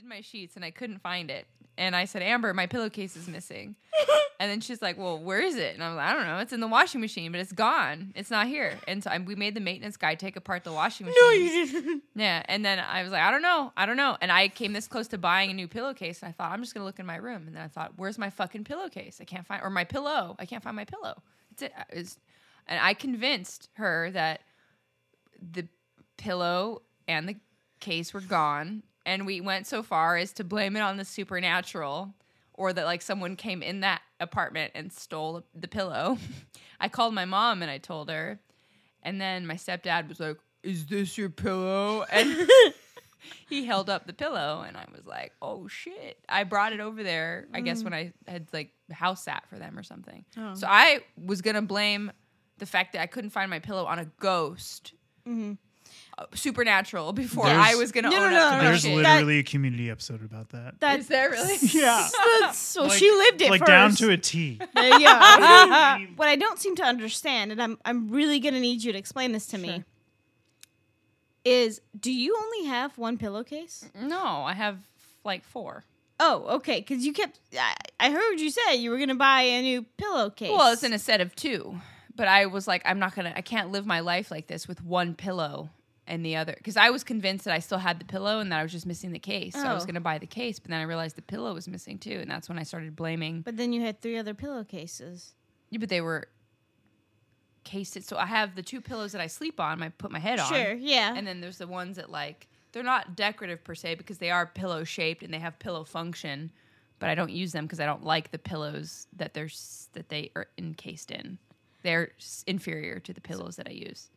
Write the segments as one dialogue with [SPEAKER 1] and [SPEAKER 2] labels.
[SPEAKER 1] did my sheets and I couldn't find it. And I said, Amber, my pillowcase is missing. and then she's like, Well, where is it? And I'm like, I don't know. It's in the washing machine, but it's gone. It's not here. And so I, we made the maintenance guy take apart the washing machine.
[SPEAKER 2] No, you didn't.
[SPEAKER 1] Yeah. And then I was like, I don't know. I don't know. And I came this close to buying a new pillowcase. And I thought, I'm just going to look in my room. And then I thought, Where's my fucking pillowcase? I can't find, or my pillow. I can't find my pillow. It's it. It's, and I convinced her that the pillow and the case were gone. And we went so far as to blame it on the supernatural or that like someone came in that apartment and stole the pillow. I called my mom and I told her. And then my stepdad was like, Is this your pillow? And he held up the pillow and I was like, Oh shit. I brought it over there, I guess when I had like house sat for them or something.
[SPEAKER 2] Oh.
[SPEAKER 1] So I was gonna blame the fact that I couldn't find my pillow on a ghost. Uh, supernatural before
[SPEAKER 3] There's-
[SPEAKER 1] I was gonna
[SPEAKER 2] No, no,
[SPEAKER 1] own
[SPEAKER 2] no,
[SPEAKER 1] up to
[SPEAKER 2] no,
[SPEAKER 1] my
[SPEAKER 3] There's
[SPEAKER 1] shit.
[SPEAKER 3] literally a community episode about that.
[SPEAKER 2] That,
[SPEAKER 1] Is there really?
[SPEAKER 3] Yeah.
[SPEAKER 2] that's, so
[SPEAKER 3] Like-
[SPEAKER 2] she lived it
[SPEAKER 3] like
[SPEAKER 2] first.
[SPEAKER 3] down to a T.
[SPEAKER 2] There you go. what I don't seem to understand, and I'm I'm really gonna need you to explain this to me, is do you only have one pillowcase?
[SPEAKER 1] No, I have like four.
[SPEAKER 2] Oh, okay. Because you kept. I, I heard you say you were gonna buy a new pillowcase.
[SPEAKER 1] Well, it's in a set of two, but I was like, I'm not gonna, I can't live my life like this with one pillow and the other, because I was convinced that I still had the pillow and that I was just missing the case. So I was
[SPEAKER 2] Oh.
[SPEAKER 1] gonna buy the case, but then I realized the pillow was missing too, and that's when I started blaming.
[SPEAKER 2] But then you had three other pillowcases.
[SPEAKER 1] Yeah, but they were cased. So I have the two pillows that I sleep on. I put my head on.
[SPEAKER 2] Sure. Yeah.
[SPEAKER 1] And then there's the ones that like they're not decorative per se because they are pillow shaped and they have pillow function, but I don't use them because I don't like the pillows that they're s- that they are encased in. They're s- inferior to the pillows that I use.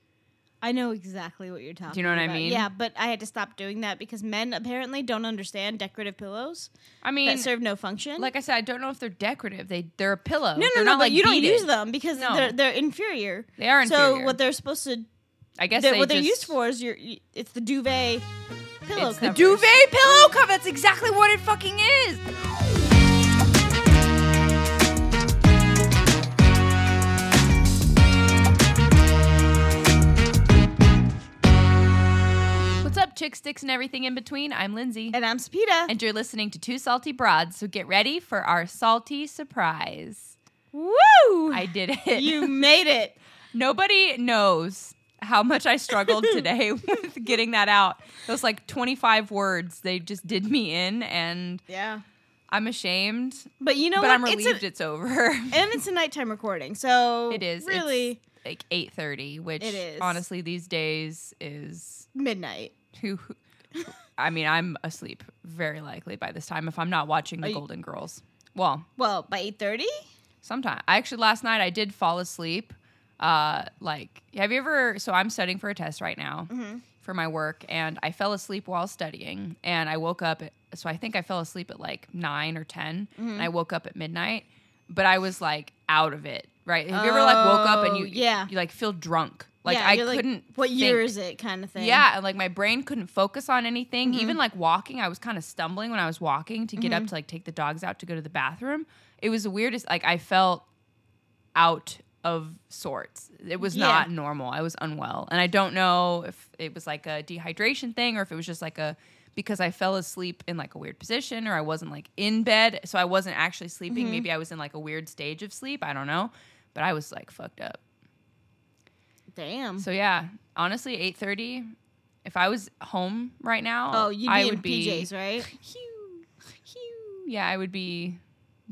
[SPEAKER 2] I know exactly what you're talking.
[SPEAKER 1] Do you know what I mean?
[SPEAKER 2] Yeah, but I had to stop doing that because men apparently don't understand decorative pillows
[SPEAKER 1] I mean,
[SPEAKER 2] that serve no function.
[SPEAKER 1] like I said, I don't know if they're decorative. They they're a pillow.
[SPEAKER 2] no, no,
[SPEAKER 1] they're
[SPEAKER 2] no,
[SPEAKER 1] not
[SPEAKER 2] but
[SPEAKER 1] like
[SPEAKER 2] you don't
[SPEAKER 1] beaded.
[SPEAKER 2] use them because
[SPEAKER 1] No.
[SPEAKER 2] they're they're inferior.
[SPEAKER 1] They are inferior.
[SPEAKER 2] So what they're supposed to,
[SPEAKER 1] I guess
[SPEAKER 2] they're,
[SPEAKER 1] they
[SPEAKER 2] what they're used for is your. It's the duvet pillow
[SPEAKER 1] It's the duvet pillow cover. That's exactly what it fucking is. Chick sticks and everything in between? I'm Lindsey,
[SPEAKER 2] And I'm Sepideh.
[SPEAKER 1] and you're listening to Two Salty Broads. So get ready for our salty surprise.
[SPEAKER 2] Woo!
[SPEAKER 1] I did it.
[SPEAKER 2] you made it.
[SPEAKER 1] Nobody knows how much I struggled today with getting that out. Those like 25 words, they just did me in, and
[SPEAKER 2] Yeah.
[SPEAKER 1] I'm ashamed,
[SPEAKER 2] But you know
[SPEAKER 1] but
[SPEAKER 2] what?
[SPEAKER 1] I'm relieved
[SPEAKER 2] It's
[SPEAKER 1] it's, over.
[SPEAKER 2] and it's a nighttime recording, so
[SPEAKER 1] it is
[SPEAKER 2] really
[SPEAKER 1] like 8:30, which
[SPEAKER 2] It is.
[SPEAKER 1] honestly these days is
[SPEAKER 2] midnight.
[SPEAKER 1] Who. I mean, I'm asleep very likely by this time if I'm not watching the
[SPEAKER 2] Are you-
[SPEAKER 1] Golden Girls. Well,
[SPEAKER 2] Well, by eight thirty.
[SPEAKER 1] sometime. I actually last night I did fall asleep. Uh, like, have you ever? So I'm studying for a test right now for my work, and I fell asleep while studying, and I woke up. At, so I think I fell asleep at like nine or 10 and I woke up at midnight, but I was like out of it. Right? Have you ever like woke up and
[SPEAKER 2] Oh,
[SPEAKER 1] you
[SPEAKER 2] yeah.
[SPEAKER 1] you like feel drunk? Like
[SPEAKER 2] yeah,
[SPEAKER 1] I couldn't.
[SPEAKER 2] what year
[SPEAKER 1] think.
[SPEAKER 2] is it? Kind of thing.
[SPEAKER 1] Yeah, and like my brain couldn't focus on anything.
[SPEAKER 2] Mm-hmm.
[SPEAKER 1] Even like walking, I was kind of stumbling when I was walking to get
[SPEAKER 2] Mm-hmm.
[SPEAKER 1] up to like take the dogs out to go to the bathroom. It was the weirdest. Like I felt out of sorts. It was
[SPEAKER 2] Yeah.
[SPEAKER 1] not normal. I was unwell, and I don't know if it was like a dehydration thing or if it was just like a because I fell asleep in like a weird position or I wasn't like in bed, so I wasn't actually sleeping.
[SPEAKER 2] Mm-hmm.
[SPEAKER 1] Maybe I was in like a weird stage of sleep. I don't know, but I was like fucked up.
[SPEAKER 2] Damn.
[SPEAKER 1] So yeah, honestly, eight thirty. If I was home right now,
[SPEAKER 2] oh, you'd be
[SPEAKER 1] I
[SPEAKER 2] in
[SPEAKER 1] would be
[SPEAKER 2] PJs, right?
[SPEAKER 1] Hew, hew. Yeah, I would be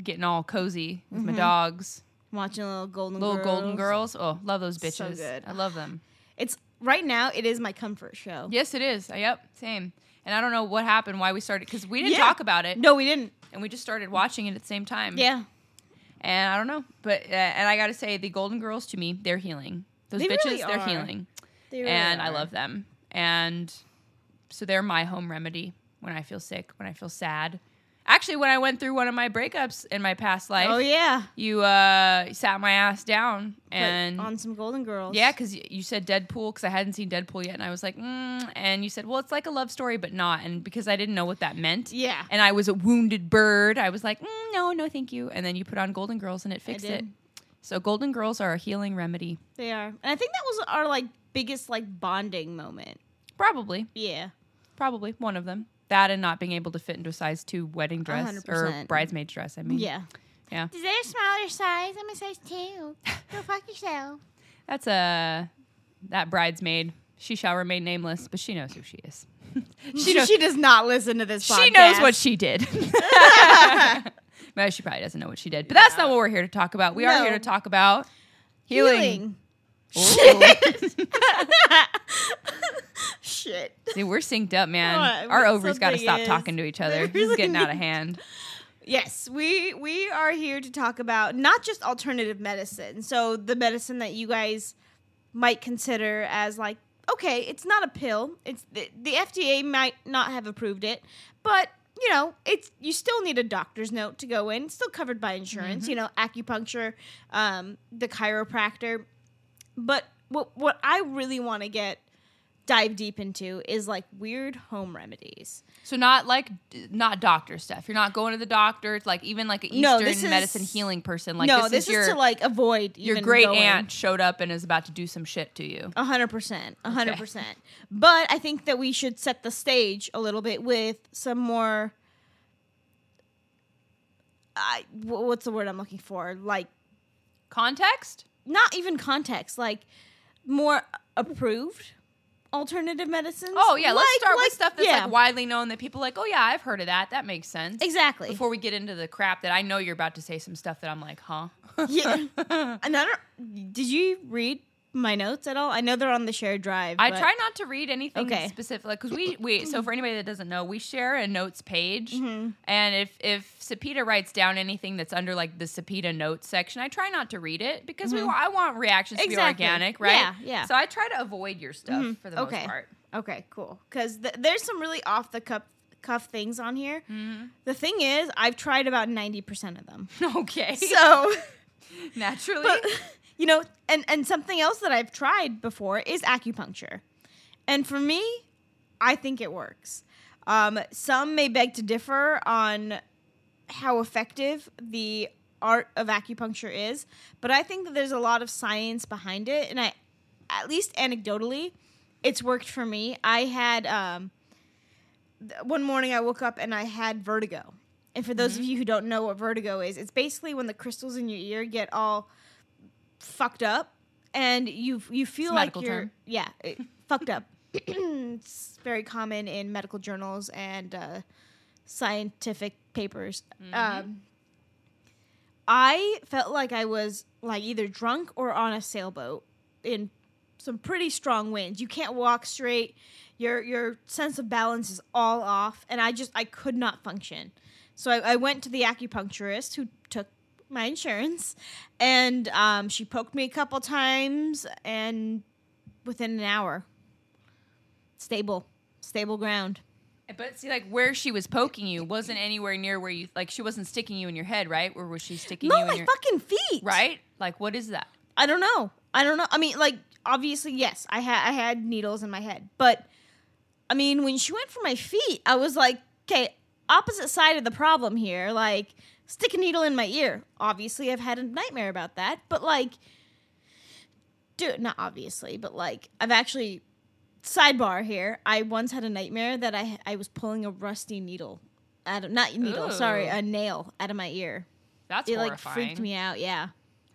[SPEAKER 1] getting all cozy with
[SPEAKER 2] Mm-hmm.
[SPEAKER 1] my dogs,
[SPEAKER 2] Watching little golden
[SPEAKER 1] little
[SPEAKER 2] girls.
[SPEAKER 1] golden girls. Oh, love those
[SPEAKER 2] So
[SPEAKER 1] bitches.
[SPEAKER 2] good.
[SPEAKER 1] I love them.
[SPEAKER 2] It's right now. It is my comfort show.
[SPEAKER 1] Yes, it is. Uh, Yep, same. And I don't know what happened, why we started, because we didn't
[SPEAKER 2] Yeah.
[SPEAKER 1] talk about it,
[SPEAKER 2] No, we didn't.
[SPEAKER 1] and we just started watching it at the same time.
[SPEAKER 2] Yeah.
[SPEAKER 1] And I don't know, but uh, and I got to say, the Golden Girls to me, they're healing. Those
[SPEAKER 2] They
[SPEAKER 1] bitches,
[SPEAKER 2] really
[SPEAKER 1] they're
[SPEAKER 2] are.
[SPEAKER 1] healing.
[SPEAKER 2] They really
[SPEAKER 1] and I love them. And so they're my home remedy when I feel sick, when I feel sad. Actually, when I went through one of my breakups in my past life,
[SPEAKER 2] Oh yeah.
[SPEAKER 1] you uh, sat my ass down
[SPEAKER 2] Put
[SPEAKER 1] and
[SPEAKER 2] on some golden girls.
[SPEAKER 1] yeah, because you said Deadpool because I hadn't seen Deadpool yet, and I was like, mm, and you said, well, it's like a love story, but not, and because I didn't know what that meant,
[SPEAKER 2] Yeah.
[SPEAKER 1] and I was a wounded bird, I was like, mm, no, no, thank you, and then you put on Golden Girls and it fixed it.
[SPEAKER 2] Did.
[SPEAKER 1] So Golden Girls are a healing remedy,
[SPEAKER 2] They are, and I think that was our like biggest like bonding moment.
[SPEAKER 1] probably.
[SPEAKER 2] Yeah.
[SPEAKER 1] Probably one of them. that and not being able to fit into a size two wedding dress or
[SPEAKER 2] 100%.
[SPEAKER 1] bridesmaid dress. I mean,
[SPEAKER 2] Yeah.
[SPEAKER 1] Yeah.
[SPEAKER 2] Is there a smaller size? I'm a size two. Go fuck yourself.
[SPEAKER 1] that's a that bridesmaid. She shall remain nameless, but she knows who she is.
[SPEAKER 2] She,
[SPEAKER 1] knows-
[SPEAKER 2] she does not listen to this.
[SPEAKER 1] She knows what she did. Well, she probably doesn't know what she did, but that's not what we're here to talk about. We are
[SPEAKER 2] No.
[SPEAKER 1] here to talk about healing.
[SPEAKER 2] healing.
[SPEAKER 1] Ooh.
[SPEAKER 2] Shit.
[SPEAKER 1] See, we're synced up, man.
[SPEAKER 2] What?
[SPEAKER 1] Our ovaries got to
[SPEAKER 2] something
[SPEAKER 1] stop
[SPEAKER 2] is-
[SPEAKER 1] talking to each other. This is getting out of hand.
[SPEAKER 2] Yes, we we are here to talk about not just alternative medicine. So the medicine that you guys might consider as like okay, it's not a pill. It's the, the FDA might not have approved it, but you know, it's you still need a doctor's note to go in. It's still covered by insurance. You know, acupuncture, um, the chiropractor. But what what I really want to get dive deep into is like weird home remedies.
[SPEAKER 1] So not like not doctor stuff. You're not going to the doctor. It's like even like an
[SPEAKER 2] No,
[SPEAKER 1] Eastern
[SPEAKER 2] this is-
[SPEAKER 1] medicine healing person. Like
[SPEAKER 2] no,
[SPEAKER 1] this,
[SPEAKER 2] this,
[SPEAKER 1] is
[SPEAKER 2] is,
[SPEAKER 1] your
[SPEAKER 2] to like avoid
[SPEAKER 1] your great
[SPEAKER 2] going.
[SPEAKER 1] aunt showed up and is about to do some shit to you.
[SPEAKER 2] A hundred percent, a hundred percent. But I think that we should set the stage a little bit with some more. I what's the word I'm looking for? Like
[SPEAKER 1] Context?
[SPEAKER 2] not even context, like more approved alternative medicines.
[SPEAKER 1] Oh yeah, let's
[SPEAKER 2] Like-
[SPEAKER 1] start
[SPEAKER 2] like-
[SPEAKER 1] with stuff that's
[SPEAKER 2] yeah,
[SPEAKER 1] like widely known that people are like, oh yeah, I've heard of that. That makes sense.
[SPEAKER 2] exactly.
[SPEAKER 1] Before we get into the crap that I know you're about to say some stuff that I'm like, huh?
[SPEAKER 2] yeah, and I don't. Did you read my notes at all? I know they're on the shared drive.
[SPEAKER 1] I
[SPEAKER 2] but-
[SPEAKER 1] try not to read anything
[SPEAKER 2] Okay.
[SPEAKER 1] specific because we we so for anybody that doesn't know, we share a notes page,
[SPEAKER 2] Mm-hmm.
[SPEAKER 1] and if if Sepideh writes down anything that's under like the Sepideh notes section, I try not to read it because we I want reactions to
[SPEAKER 2] Mm-hmm.
[SPEAKER 1] Be organic, right?
[SPEAKER 2] Yeah, yeah.
[SPEAKER 1] So I try to avoid your stuff for the
[SPEAKER 2] Okay.
[SPEAKER 1] most part.
[SPEAKER 2] Okay, cool. Because th- there's some really off the cuff cuff things on here. The thing is, I've tried about ninety percent of them.
[SPEAKER 1] Okay,
[SPEAKER 2] So,
[SPEAKER 1] naturally,
[SPEAKER 2] but you know, and and something else that I've tried before is acupuncture, and for me, I think it works. Um, some may beg to differ on how effective the art of acupuncture is, but I think that there's a lot of science behind it, and I, at least anecdotally, it's worked for me. I had um, th- one morning I woke up and I had vertigo. And for those of you who don't know what vertigo is, it's basically when the crystals in your ear get all fucked up, and you you feel like you're
[SPEAKER 1] term.
[SPEAKER 2] yeah fucked up. it's very common in medical journals and uh, scientific papers. Um, I felt like I was like either drunk or on a sailboat in some pretty strong winds. You can't walk straight. Your your sense of balance is all off, and I just I could not function. So I, I went to the acupuncturist who took my insurance, and um, she poked me a couple times, and within an hour, stable, stable ground.
[SPEAKER 1] but see, like where she was poking you wasn't anywhere near where you like. She wasn't sticking you in your head, right? Or was she sticking
[SPEAKER 2] No,
[SPEAKER 1] you in
[SPEAKER 2] my
[SPEAKER 1] your
[SPEAKER 2] fucking feet.
[SPEAKER 1] right? Like what is that?
[SPEAKER 2] I don't know. I don't know. I mean, like obviously, yes, I had I had needles in my head, but I mean, when she went for my feet, I was like, okay, opposite side of the problem here. Like, stick a needle in my ear. Obviously, I've had a nightmare about that, but like, dude, not obviously, but like, I've actually sidebar here. I once had a nightmare that I I was pulling a rusty needle out of not needle, sorry, a nail out of my ear.
[SPEAKER 1] That's
[SPEAKER 2] it like freaked me out. Yeah.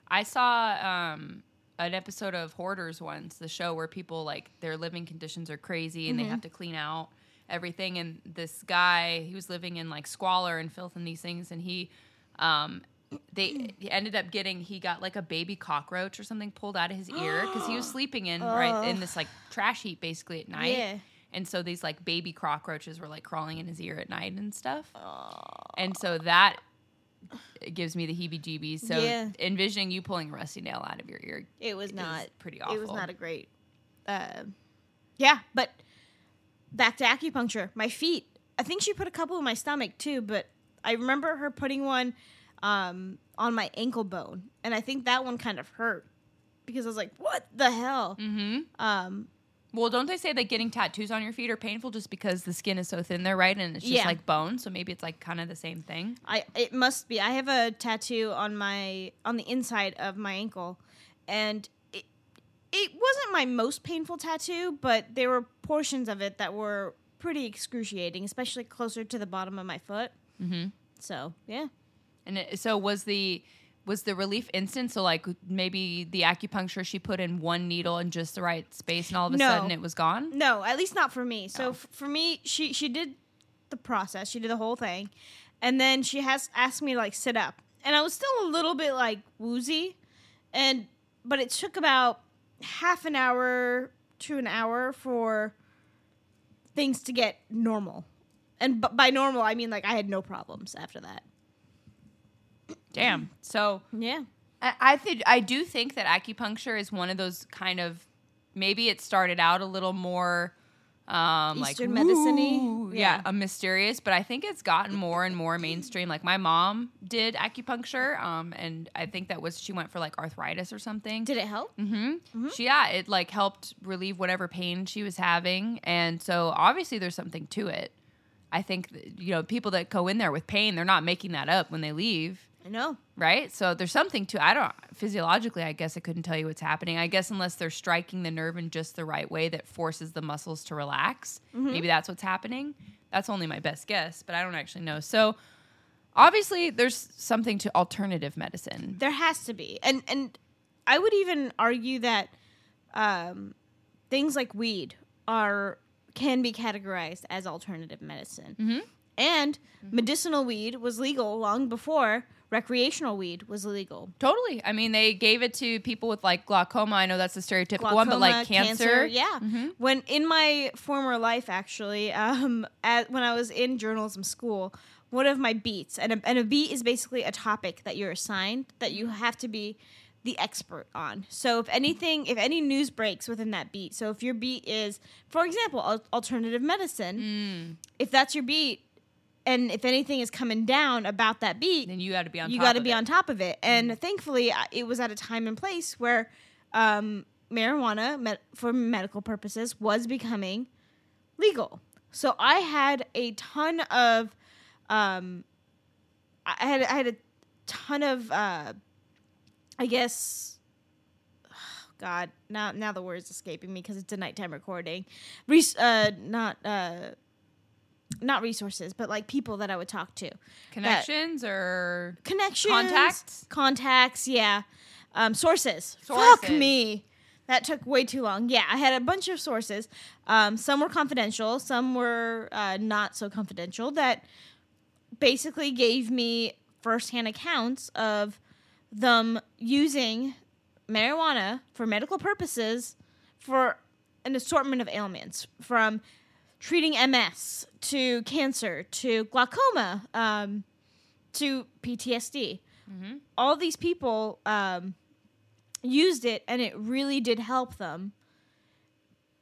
[SPEAKER 1] I saw um, an episode of Hoarders once, the show where people like their living conditions are crazy and they have to clean out everything. And this guy, he was living in like squalor and filth and these things, and he, um, they ended up getting he got like a baby cockroach or something pulled out of his ear because he was sleeping in right in this like trash heap basically at night.
[SPEAKER 2] Yeah.
[SPEAKER 1] And so these like baby cockroaches were like crawling in his ear at night and stuff. And so that it gives me the heebie-jeebies. So
[SPEAKER 2] Yeah.
[SPEAKER 1] envisioning you pulling a rusty nail out of your ear,
[SPEAKER 2] It was
[SPEAKER 1] is
[SPEAKER 2] not
[SPEAKER 1] pretty awful.
[SPEAKER 2] It was not a great. Uh, yeah, but back to acupuncture. My feet. I think she put a couple in my stomach too, but I remember her putting one um, on my ankle bone, and I think that one kind of hurt because I was like, "What the hell?"
[SPEAKER 1] mm-hmm.
[SPEAKER 2] Um,
[SPEAKER 1] Well, don't they say that getting tattoos on your feet are painful just because the skin is so thin there, right? And it's just
[SPEAKER 2] Yeah.
[SPEAKER 1] like bone, so maybe it's like kind of the same thing.
[SPEAKER 2] I it must be. I have a tattoo on my on the inside of my ankle, and it it wasn't my most painful tattoo, but there were portions of it that were pretty excruciating, especially closer to the bottom of my foot.
[SPEAKER 1] Mm-hmm.
[SPEAKER 2] So yeah,
[SPEAKER 1] And it, so was the was the relief instant? So like maybe the acupuncture she put in one needle in just the right space, and all of a
[SPEAKER 2] No.
[SPEAKER 1] sudden it was gone.
[SPEAKER 2] no, at least not for me. So
[SPEAKER 1] Oh.
[SPEAKER 2] f- for me, she she did the process. She did the whole thing, and then she has asked me to, like sit up, and I was still a little bit like woozy, and but it took about half an hour to an hour for things to get normal. And b- by normal, I mean like I had no problems after that.
[SPEAKER 1] Damn. So
[SPEAKER 2] Yeah.
[SPEAKER 1] I, I think I do think that acupuncture is one of those kind of maybe it started out a little more um like
[SPEAKER 2] Eastern medicine-y?
[SPEAKER 1] yeah,
[SPEAKER 2] Yeah.
[SPEAKER 1] a mysterious but i think it's gotten more and more mainstream like my mom did acupuncture um and i think that was she went for like arthritis or something
[SPEAKER 2] Did it help?
[SPEAKER 1] Mm-hmm. She yeah, it like helped relieve whatever pain she was having, and so obviously there's something to it. I think you know people that go in there with pain, they're not making that up when they leave,
[SPEAKER 2] I know.
[SPEAKER 1] right? So there's something to. I don't physiologically, I guess I couldn't tell you what's happening. I guess unless they're striking the nerve in just the right way that forces the muscles to relax, maybe that's what's happening. That's only my best guess, but I don't actually know. So obviously there's something to alternative medicine.
[SPEAKER 2] There has to be, and and I would even argue that um, things like weed are can be categorized as alternative medicine,
[SPEAKER 1] Mhm.
[SPEAKER 2] and medicinal weed was legal long before recreational weed was illegal.
[SPEAKER 1] Totally. I mean, they gave it to people with like glaucoma. I know that's a stereotypical one, but like cancer.
[SPEAKER 2] yeah. When in my former life, actually, um, at, when I was in journalism school, one of my beats, and a, and a beat is basically a topic that you're assigned that you have to be the expert on. So if anything, if any news breaks within that beat, so if your beat is, for example, al- alternative medicine,
[SPEAKER 1] Mm.
[SPEAKER 2] if that's your beat. And if anything is coming down about that beat,
[SPEAKER 1] Then you got to be on.
[SPEAKER 2] you
[SPEAKER 1] got to
[SPEAKER 2] be on top of it. And thankfully, it was at a time and place where um, marijuana med- for medical purposes was becoming legal. So I had a ton of, um, I had I had a ton of, uh, I guess. God, now now the word's escaping me because it's a nighttime recording. Res- uh, not uh, not resources, but like people that I would talk to
[SPEAKER 1] connections or
[SPEAKER 2] connections,
[SPEAKER 1] Contacts?
[SPEAKER 2] contacts, yeah, um, sources. Fuck me, that took way too long. Yeah, I had a bunch of sources. Um, some were confidential, some were uh, not so confidential. That basically gave me firsthand accounts of them using marijuana for medical purposes for an assortment of ailments, from treating MS to cancer to glaucoma um, to PTSD. All these people um, used it, and it really did help them.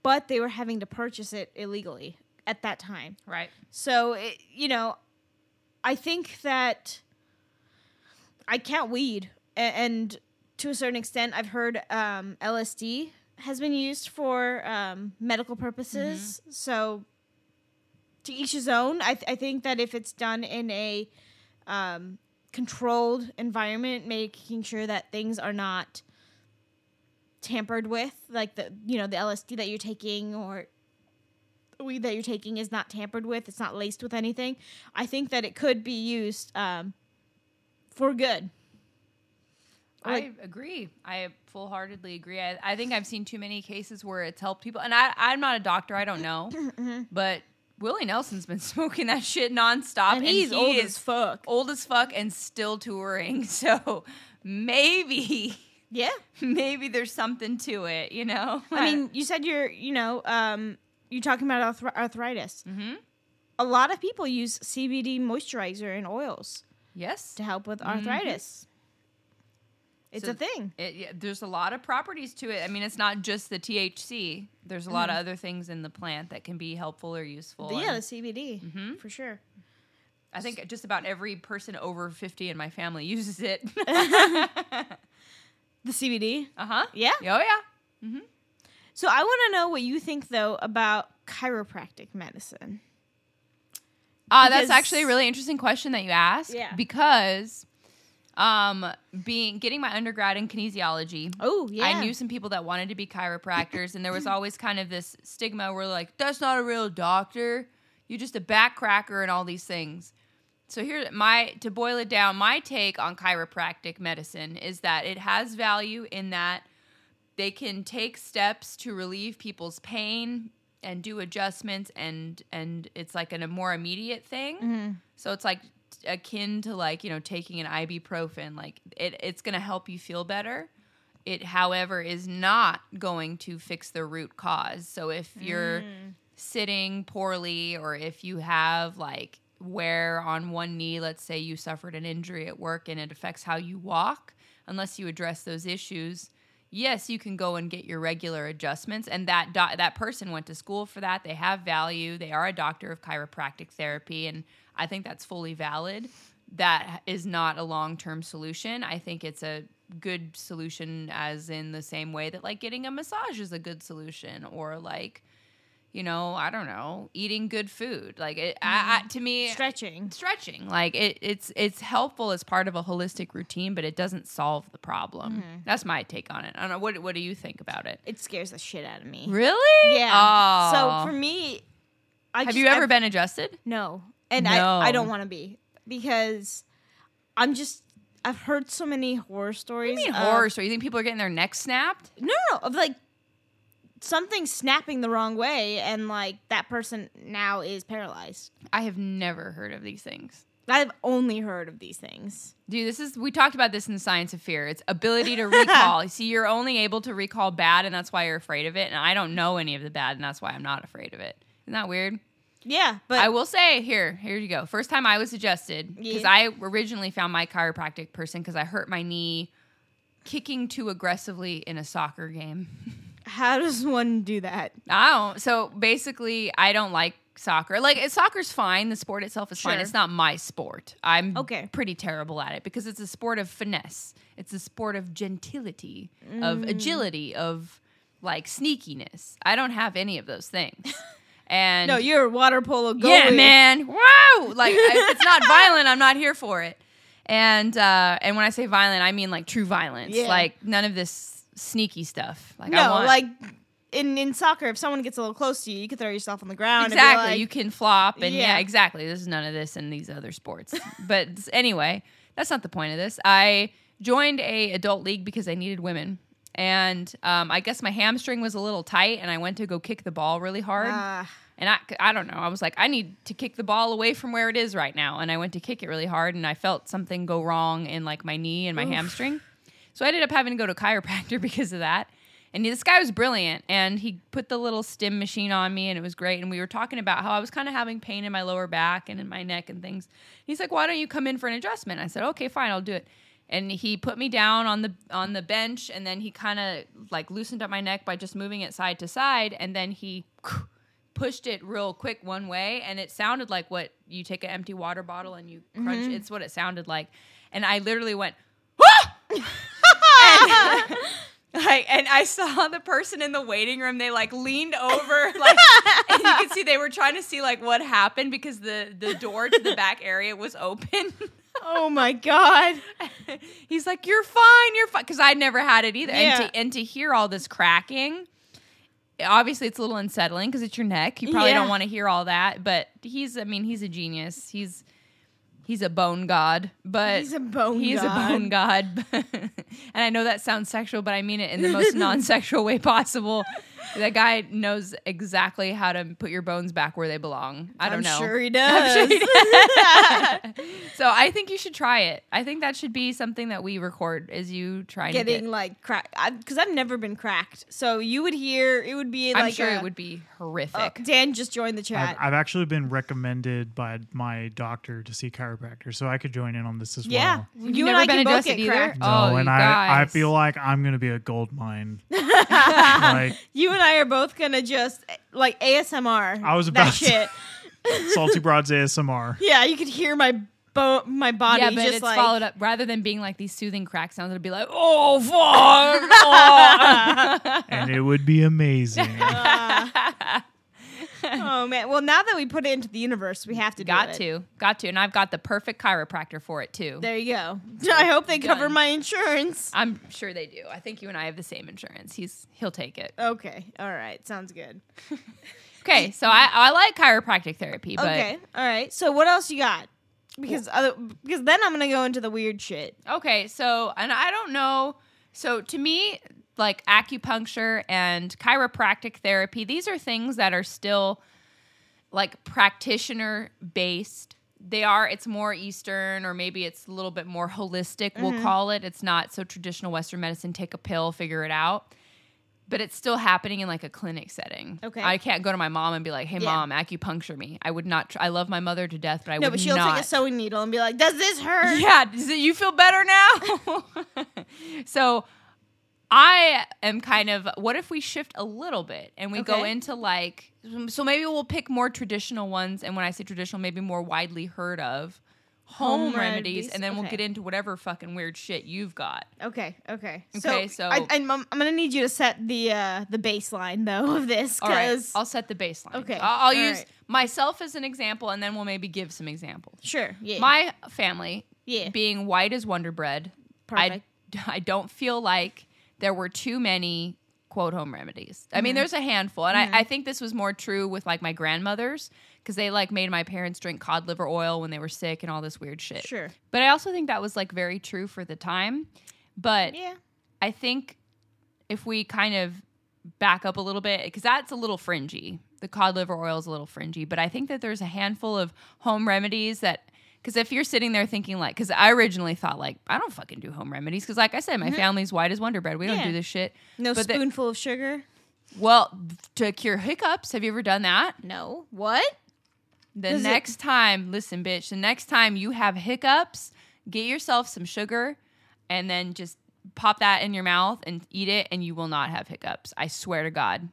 [SPEAKER 2] But they were having to purchase it illegally at that time.
[SPEAKER 1] right.
[SPEAKER 2] So, it, you know, I think that I count weed, and to a certain extent, I've heard um, LSD has been used for um, medical purposes. So, to each his own. I, th- I think that if it's done in a um, controlled environment, making sure that things are not tampered with, like the you know the LSD that you're taking or weed that you're taking is not tampered with, it's not laced with anything. I think that it could be used um, for good.
[SPEAKER 1] I agree. I full heartedly agree. I, I think I've seen too many cases where it's helped people, and I, I'm not a doctor. I don't know, but Willie Nelson's been smoking that shit nonstop,
[SPEAKER 2] And he's
[SPEAKER 1] he
[SPEAKER 2] old as fuck.
[SPEAKER 1] old as fuck, and still touring. So maybe,
[SPEAKER 2] Yeah.
[SPEAKER 1] maybe there's something to it. You know?
[SPEAKER 2] I mean, you said you're, you know, um, you're talking about arthri- arthritis.
[SPEAKER 1] Mhm.
[SPEAKER 2] A lot of people use CBD moisturizer and oils
[SPEAKER 1] yes.
[SPEAKER 2] to help with arthritis. It's
[SPEAKER 1] So-
[SPEAKER 2] a thing.
[SPEAKER 1] It, yeah, there's a lot of properties to it. I mean, it's not just the THC. There's a lot of other things in the plant that can be helpful or useful.
[SPEAKER 2] yeah, the
[SPEAKER 1] and
[SPEAKER 2] CBD
[SPEAKER 1] Mhm.
[SPEAKER 2] for sure.
[SPEAKER 1] I think just about every person over 50 in my family uses it.
[SPEAKER 2] The CBD.
[SPEAKER 1] uh huh.
[SPEAKER 2] Yeah.
[SPEAKER 1] Oh yeah.
[SPEAKER 2] So I want to know what you think though about chiropractic medicine.
[SPEAKER 1] Uh, that's actually a really interesting question that you asked.
[SPEAKER 2] Yeah.
[SPEAKER 1] Because Um, being getting my undergrad in kinesiology.
[SPEAKER 2] Oh yeah.
[SPEAKER 1] I knew some people that wanted to be chiropractors, and there was always kind of this stigma where like, that's not a real doctor. You're just a back cracker and all these things. So here my to boil it down, my take on chiropractic medicine is that it has value in that they can take steps to relieve people's pain and do adjustments and and it's like an, a more immediate thing. So it's like akin to like, you know, taking an ibuprofen. Like it it's going to help you feel better. It however is not going to fix the root cause. So if you're mm. sitting poorly or if you have like wear on one knee, let's say you suffered an injury at work and it affects how you walk, unless you address those issues, yes, you can go and get your regular adjustments. And that do- that person went to school for that. They have value. They are a doctor of chiropractic therapy, and I think that's fully valid. That is not a long term solution. I think it's a good solution, as in the same way that like getting a massage is a good solution, or like you know, I don't know, eating good food. Like it, I, I, mm-hmm. to me,
[SPEAKER 2] stretching.
[SPEAKER 1] stretching like it, it's it's helpful as part of a holistic routine but it doesn't solve the problem mm-hmm. that's my take on it i don't know what, what do you think about it
[SPEAKER 2] It scares the shit out of me.
[SPEAKER 1] really
[SPEAKER 2] Yeah.
[SPEAKER 1] oh.
[SPEAKER 2] So for me, I
[SPEAKER 1] have
[SPEAKER 2] just-
[SPEAKER 1] you ever
[SPEAKER 2] I've-
[SPEAKER 1] been adjusted
[SPEAKER 2] No, and
[SPEAKER 1] No.
[SPEAKER 2] I I don't want to be because I'm just I've heard so many horror stories.
[SPEAKER 1] what do you mean
[SPEAKER 2] of-
[SPEAKER 1] horror story you think people are getting their necks snapped
[SPEAKER 2] No, no, of like something snapping the wrong way, and like that person now is paralyzed.
[SPEAKER 1] i have never heard of these things
[SPEAKER 2] I've only heard of these things.
[SPEAKER 1] Dude, this is we talked about this in the science of fear. It's ability to recall. See, you're only able to recall bad, and that's why you're afraid of it. And I don't know any of the bad, and that's why I'm not afraid of it. Isn't that weird?
[SPEAKER 2] Yeah, but
[SPEAKER 1] I will say here, here you go. First time I was adjusted because
[SPEAKER 2] Yeah.
[SPEAKER 1] I originally found my chiropractic person because I hurt my knee kicking too aggressively in a soccer game.
[SPEAKER 2] how does one do that?
[SPEAKER 1] I don't. So basically, I don't like soccer. Like eh, soccer's fine. The sport itself is fine. It's not my sport. I'm
[SPEAKER 2] Okay.
[SPEAKER 1] pretty terrible at it because it's a sport of finesse. It's a sport of gentility, of mm. agility, of like sneakiness. I don't have any of those things. And
[SPEAKER 2] No, you're a water polo goalie.
[SPEAKER 1] yeah, man. Wow. Like if it's not violent, I'm not here for it. And uh and when I say violent, I mean like true violence.
[SPEAKER 2] Yeah.
[SPEAKER 1] Like none of this sneaky stuff. Like I
[SPEAKER 2] No,
[SPEAKER 1] want
[SPEAKER 2] like in in soccer, if someone gets a little close to you, you can throw yourself on the ground.
[SPEAKER 1] exactly.
[SPEAKER 2] And like,
[SPEAKER 1] you can flop and yeah.
[SPEAKER 2] Yeah.
[SPEAKER 1] exactly. There's none of this in these other sports. but anyway, that's not the point of this. I joined a adult league because I needed women. And um, I guess my hamstring was a little tight, and I went to go kick the ball really hard.
[SPEAKER 2] Ah.
[SPEAKER 1] And I, I don't know. I was like, I need to kick the ball away from where it is right now. And I went to kick it really hard, and I felt something go wrong in like my knee and my hamstring. So I ended up having to go to chiropractor because of that. And this guy was brilliant, and he put the little stim machine on me, and it was great. And we were talking about how I was kind of having pain in my lower back and in my neck and things. He's like, "Why don't you come in for an adjustment?" I said, "Okay, fine, I'll do it." And he put me down on the on the bench, and then he kind of like loosened up my neck by just moving it side to side, and then he pushed it real quick one way and it sounded like what you take an empty water bottle and you crunch it's what it sounded like and i literally went "Ah!" and, like and i saw the person in the waiting room they like leaned over like and you could see they were trying to see like what happened because the the door to the back area was open
[SPEAKER 2] oh my god.
[SPEAKER 1] he's like you're fine you're fine because i'd never had it either
[SPEAKER 2] Yeah.
[SPEAKER 1] and to and to hear all this cracking obviously it's a little unsettling because it's your neck you probably
[SPEAKER 2] Yeah.
[SPEAKER 1] don't want to hear all that but he's i mean he's a genius he's he's a bone god but
[SPEAKER 2] He's a bone god
[SPEAKER 1] he's
[SPEAKER 2] god.
[SPEAKER 1] a bone god and i know that sounds sexual but i mean it in the most non-sexual way possible that guy knows exactly how to put your bones back where they belong i don't
[SPEAKER 2] I'm
[SPEAKER 1] know
[SPEAKER 2] Sure he
[SPEAKER 1] I'm
[SPEAKER 2] does.
[SPEAKER 1] sure he does. so I think you should try it. I think that should be something that we record is you trying to
[SPEAKER 2] Getting
[SPEAKER 1] get.
[SPEAKER 2] like cracked because I've never been cracked. So you would hear it would be like
[SPEAKER 1] I'm sure
[SPEAKER 2] a-
[SPEAKER 1] it would be
[SPEAKER 2] Oh,
[SPEAKER 1] horrific.
[SPEAKER 2] Dan just joined the
[SPEAKER 3] I've,
[SPEAKER 2] chat.
[SPEAKER 3] I've actually been recommended by my doctor to see chiropractor, so I could join in on this as
[SPEAKER 2] yeah,
[SPEAKER 3] well.
[SPEAKER 1] You've
[SPEAKER 2] you and
[SPEAKER 1] never
[SPEAKER 2] I
[SPEAKER 1] been
[SPEAKER 2] can both get
[SPEAKER 1] either?
[SPEAKER 2] cracked.
[SPEAKER 3] Oh, no,
[SPEAKER 1] Oh,
[SPEAKER 3] and
[SPEAKER 1] you
[SPEAKER 3] I, I feel like I'm gonna be a gold mine. like
[SPEAKER 2] You and I are both gonna just like ASMR.
[SPEAKER 3] I was
[SPEAKER 2] that
[SPEAKER 3] about to-
[SPEAKER 2] shit.
[SPEAKER 3] Salty Broads ASMR.
[SPEAKER 2] yeah, you could hear my bo- my body
[SPEAKER 1] yeah, but
[SPEAKER 2] just
[SPEAKER 1] it's
[SPEAKER 2] like
[SPEAKER 1] followed up rather than being like these soothing crack sounds. It'd be like, oh fuck, oh."
[SPEAKER 3] and it would be amazing.
[SPEAKER 2] uh, oh man. Well, now that we put it into the universe, we have to do
[SPEAKER 1] got to, got to, and I've got the perfect chiropractor for it too.
[SPEAKER 2] There you go. I hope they cover
[SPEAKER 1] Done.
[SPEAKER 2] my insurance.
[SPEAKER 1] I'm sure they do. I think you and I have the same insurance. He's he'll take it.
[SPEAKER 2] Okay. All right. Sounds good.
[SPEAKER 1] Okay, so I, I like chiropractic therapy, but
[SPEAKER 2] okay. All right. So what else you got? Because other because then I'm gonna go into the weird shit.
[SPEAKER 1] Okay, so and I don't know. So to me, like acupuncture and chiropractic therapy, these are things that are still like practitioner based. They are it's more eastern or maybe it's a little bit more holistic,
[SPEAKER 2] Mm-hmm.
[SPEAKER 1] we'll call it. It's not so traditional western medicine, take a pill, figure it out. But it's still happening in like a clinic setting.
[SPEAKER 2] Okay.
[SPEAKER 1] I can't go to my mom and be like, "Hey,
[SPEAKER 2] Yeah.
[SPEAKER 1] mom, acupuncture me." I would not. Tr- I love my mother to death, but I
[SPEAKER 2] No,
[SPEAKER 1] would not.
[SPEAKER 2] No, but she'll
[SPEAKER 1] not.
[SPEAKER 2] take a sewing needle and be like, "Does this hurt?"
[SPEAKER 1] Yeah, does it, you feel better now? so I am kind of what if we shift a little bit and we go into like so maybe we'll pick more traditional ones and when I say traditional maybe more widely heard of home,
[SPEAKER 2] Home
[SPEAKER 1] remedies, and then we'll get into whatever fucking weird shit you've got.
[SPEAKER 2] Okay. Okay.
[SPEAKER 1] Okay, so-
[SPEAKER 2] I, I'm, I'm gonna need you to set the uh, the baseline though of this
[SPEAKER 1] All right,
[SPEAKER 2] because
[SPEAKER 1] I'll set the baseline.
[SPEAKER 2] Okay,
[SPEAKER 1] I'll, I'll use
[SPEAKER 2] right.
[SPEAKER 1] myself as an example and then we'll maybe give some examples.
[SPEAKER 2] sure. Yeah.
[SPEAKER 1] My family
[SPEAKER 2] yeah.
[SPEAKER 1] being white as Wonder Bread, I,
[SPEAKER 2] Perfect.
[SPEAKER 1] I don't feel like there were too many quote home remedies. I
[SPEAKER 2] Mm-hmm.
[SPEAKER 1] mean, there's a handful, and I, I think this was more true with like my grandmothers because they like made my parents drink cod liver oil when they were sick and all this weird shit.
[SPEAKER 2] Sure.
[SPEAKER 1] But I also think that was like very true for the time. But
[SPEAKER 2] Yeah.
[SPEAKER 1] I think if we kind of back up a little bit, because that's a little fringy. The cod liver oil is a little fringy, but I think that there's a handful of home remedies that, because if you're sitting there thinking like, because I originally thought like, I don't fucking do home remedies, because like I said, my family's white as Wonder Bread. We don't
[SPEAKER 2] Mm-hmm.
[SPEAKER 1] Do this shit.
[SPEAKER 2] No
[SPEAKER 1] But
[SPEAKER 2] spoonful of sugar.
[SPEAKER 1] Well, to cure hiccups, have you ever done that?
[SPEAKER 2] No. What?
[SPEAKER 1] The
[SPEAKER 2] Does it-
[SPEAKER 1] next time, listen, bitch, the next time you have hiccups, get yourself some sugar and then just pop that in your mouth and eat it, and you will not have hiccups. I swear to God.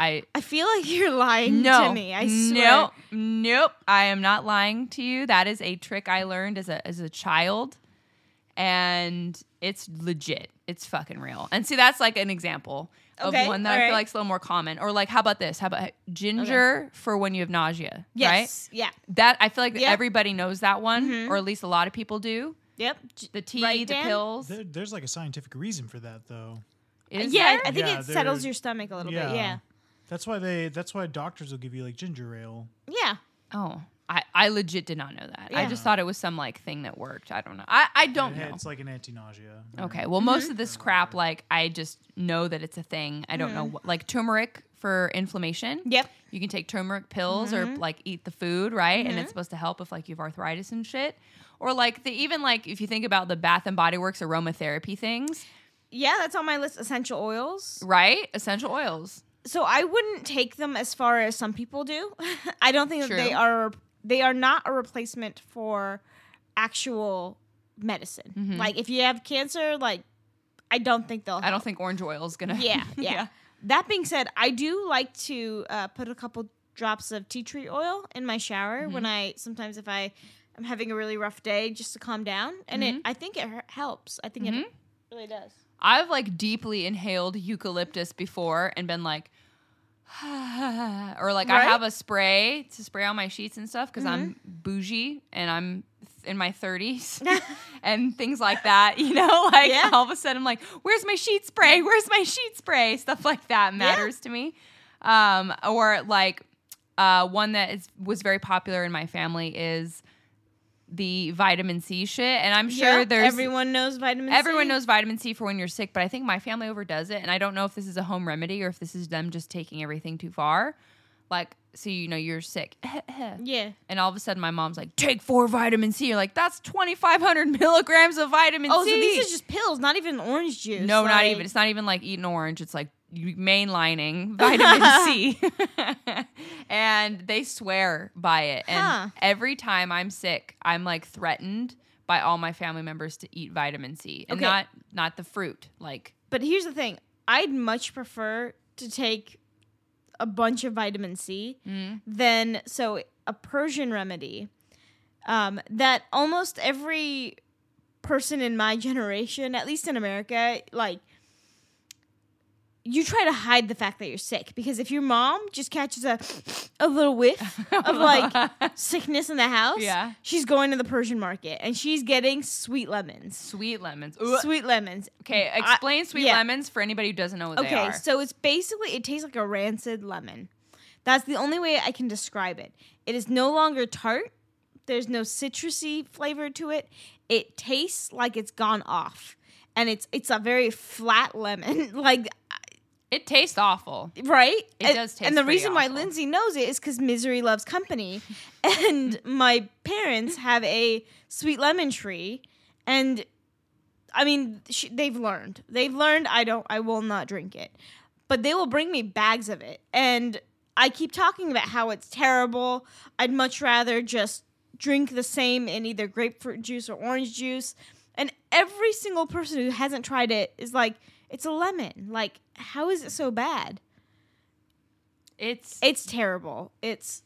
[SPEAKER 1] I
[SPEAKER 2] I feel like you're lying
[SPEAKER 1] no,
[SPEAKER 2] to me. I swear.
[SPEAKER 1] Nope, nope. I am not lying to you. That is a trick I learned as a as a child, and it's legit. It's fucking real. And see, that's like an example of
[SPEAKER 2] Okay,
[SPEAKER 1] one that I
[SPEAKER 2] alright.
[SPEAKER 1] feel like is a little more common. Or like, how about this? How about ginger for when you have nausea? Right.
[SPEAKER 2] Yeah.
[SPEAKER 1] That I feel like
[SPEAKER 2] Yep.
[SPEAKER 1] everybody knows that one,
[SPEAKER 2] Mhm.
[SPEAKER 1] or at least a lot of people do.
[SPEAKER 2] Yep.
[SPEAKER 1] The tea,
[SPEAKER 2] Right,
[SPEAKER 1] the
[SPEAKER 2] Dan?
[SPEAKER 1] pills.
[SPEAKER 3] There, there's like a scientific reason for that, though.
[SPEAKER 1] Is
[SPEAKER 2] yeah,
[SPEAKER 1] there?
[SPEAKER 2] I think
[SPEAKER 3] Yeah,
[SPEAKER 2] it settles your stomach a little
[SPEAKER 3] yeah.
[SPEAKER 2] bit. Yeah.
[SPEAKER 3] That's why they. That's why doctors will give you like ginger ale.
[SPEAKER 2] Yeah.
[SPEAKER 1] oh, I, I legit did not know that. I just thought it was some like thing that worked. I don't know. I, I don't
[SPEAKER 3] Yeah,
[SPEAKER 1] know.
[SPEAKER 3] It's like an anti-nausea.
[SPEAKER 1] Okay. Well, most of this crap, like I just know that it's a thing. I don't know mm. what, like turmeric for inflammation.
[SPEAKER 2] Yep.
[SPEAKER 1] You can take turmeric pills or mm-hmm. like eat the food, right? And mm-hmm. it's supposed to help if like you have arthritis and shit. Or like the even like if you think about the Bath and Body Works aromatherapy things,
[SPEAKER 2] Yeah, that's on my list. Essential oils.
[SPEAKER 1] right? Essential oils.
[SPEAKER 2] So I wouldn't take them as far as some people do. I don't think that they are. They are not a replacement for actual medicine.
[SPEAKER 1] Mm-hmm.
[SPEAKER 2] Like if you have cancer, like I don't think they'll.
[SPEAKER 1] I don't think orange oil is gonna.
[SPEAKER 2] Yeah, yeah. That being said, I do like to uh, put a couple drops of tea tree oil in my shower when
[SPEAKER 1] Mm-hmm.
[SPEAKER 2] I sometimes if I am having a really rough day just to calm down, and
[SPEAKER 1] Mm-hmm.
[SPEAKER 2] it I think it helps. I think it really does.
[SPEAKER 1] I've like deeply inhaled eucalyptus before and been like, or like I have a spray to spray on my sheets and stuff because I'm bougie and I'm in my 30s and things like that. You know, like
[SPEAKER 2] Yeah.
[SPEAKER 1] all of a sudden I'm like, where's my sheet spray? Where's my sheet spray? Stuff like that matters to me. Um, or like uh, one that is was very popular in my family is the vitamin C shit, and I'm sure
[SPEAKER 2] Yeah,
[SPEAKER 1] there's
[SPEAKER 2] everyone knows vitamin.
[SPEAKER 1] C Everyone
[SPEAKER 2] C.
[SPEAKER 1] knows vitamin C for when you're sick, but I think my family overdoes it. And I don't know if this is a home remedy or if this is them just taking everything too far. Like, so you know, you're sick.
[SPEAKER 2] Yeah.
[SPEAKER 1] and all of a sudden, my mom's like, take four vitamin C. You're like, that's 2,500 milligrams of vitamin
[SPEAKER 2] Oh,
[SPEAKER 1] C.
[SPEAKER 2] Oh, so these are just pills, not even orange juice.
[SPEAKER 1] no, not even. It's not even like eating orange. It's like mainlining vitamin C. and they swear by it. And
[SPEAKER 2] Huh.
[SPEAKER 1] every time I'm sick, I'm like threatened by all my family members to eat vitamin C and
[SPEAKER 2] Okay.
[SPEAKER 1] not not the fruit. Like
[SPEAKER 2] But here's the thing: I'd much prefer to take a bunch of vitamin C
[SPEAKER 1] Mm.
[SPEAKER 2] than so a Persian remedy um, that almost every person in my generation, at least in America, like you try to hide the fact that you're sick because if your mom just catches a a little whiff of like sickness in the house,
[SPEAKER 1] Yeah.
[SPEAKER 2] she's going to the Persian market and she's getting sweet lemons.
[SPEAKER 1] Sweet lemons. Ooh.
[SPEAKER 2] Sweet lemons.
[SPEAKER 1] Okay,
[SPEAKER 2] I-
[SPEAKER 1] explain sweet
[SPEAKER 2] yeah.
[SPEAKER 1] lemons for anybody who doesn't know what they
[SPEAKER 2] Okay, so it's basically it tastes like a rancid lemon. That's the only way I can describe it. It is no longer tart. There's no citrusy flavor to it. It tastes like it's gone off. And it's it's a very flat lemon. like
[SPEAKER 1] it tastes awful.
[SPEAKER 2] right?
[SPEAKER 1] It
[SPEAKER 2] and,
[SPEAKER 1] does taste awful.
[SPEAKER 2] And the reason why. Lindsey knows it is because misery loves company. and my parents have a sweet lemon tree. And I mean, sh- they've learned. They've learned I don't, I will not drink it. But they will bring me bags of it. And I keep talking about how it's terrible. I'd much rather just drink the same in either grapefruit juice or orange juice. And every single person who hasn't tried it is like, it's a lemon. Like, how is it so bad?
[SPEAKER 1] It's
[SPEAKER 2] It's terrible. It's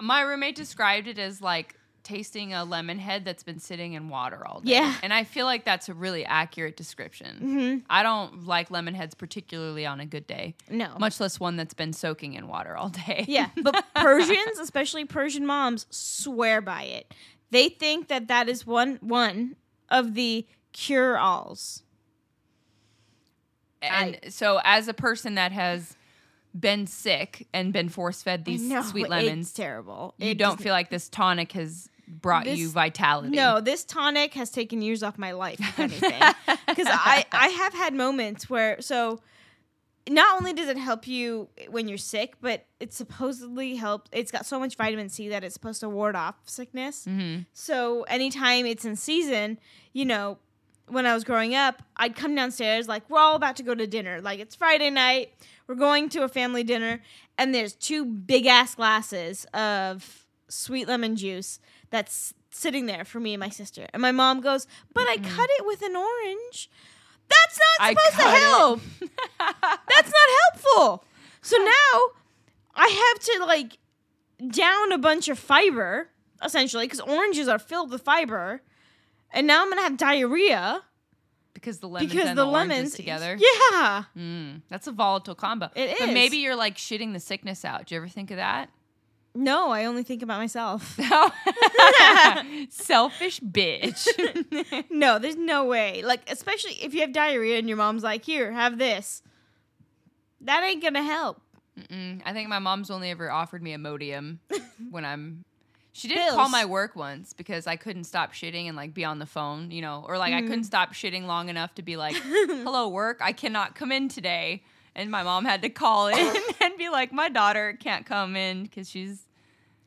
[SPEAKER 1] my roommate described it as like tasting a lemon head that's been sitting in water all day.
[SPEAKER 2] Yeah.
[SPEAKER 1] And I feel like that's a really accurate description.
[SPEAKER 2] mhm.
[SPEAKER 1] I don't like lemon heads particularly on a good day,
[SPEAKER 2] no.
[SPEAKER 1] much less one that's been soaking in water all day.
[SPEAKER 2] Yeah, but Persians, especially Persian moms, swear by it. They think that that is one one of the cure alls.
[SPEAKER 1] And so as a person that has been sick and been force fed these
[SPEAKER 2] No,
[SPEAKER 1] sweet
[SPEAKER 2] It's
[SPEAKER 1] lemons,
[SPEAKER 2] terrible.
[SPEAKER 1] you
[SPEAKER 2] It
[SPEAKER 1] don't feel like this tonic has brought you vitality.
[SPEAKER 2] No, this tonic has taken years off my life, if anything. Because I, I have had moments where, so not only does it help you when you're sick, but it supposedly helps. It's got so much vitamin C that it's supposed to ward off sickness.
[SPEAKER 1] hmm
[SPEAKER 2] So anytime it's in season, you know, when I was growing up, I'd come downstairs like we're all about to go to dinner. Like it's Friday night, we're going to a family dinner, and there's two big ass glasses of sweet lemon juice that's sitting there for me and my sister. And my mom goes, "But I cut it with an orange. That's not supposed to help. That's not helpful." So now I have to like down a bunch of fiber essentially because oranges are filled with fiber and now i'm gonna have diarrhea
[SPEAKER 1] Because the lemons
[SPEAKER 2] because
[SPEAKER 1] and
[SPEAKER 2] the,
[SPEAKER 1] the,
[SPEAKER 2] lemons
[SPEAKER 1] together.
[SPEAKER 2] yeah
[SPEAKER 1] Mm, that's a volatile combo.
[SPEAKER 2] It
[SPEAKER 1] But
[SPEAKER 2] is.
[SPEAKER 1] maybe you're like shitting the sickness out. Do you ever think of that?
[SPEAKER 2] no i only think about myself
[SPEAKER 1] Selfish bitch.
[SPEAKER 2] no there's no way like especially if you have diarrhea and your mom's like here have this that ain't gonna help
[SPEAKER 1] Mm-mm. I think my mom's only ever offered me Imodium when I'm. She did
[SPEAKER 2] Pills.
[SPEAKER 1] call my work once because I couldn't stop shitting and like be on the phone, you know, or like I
[SPEAKER 2] Mm.
[SPEAKER 1] couldn't stop shitting long enough to be like, "Hello, work, I cannot come in today." And my mom had to call in and be like, "My daughter can't come in because she's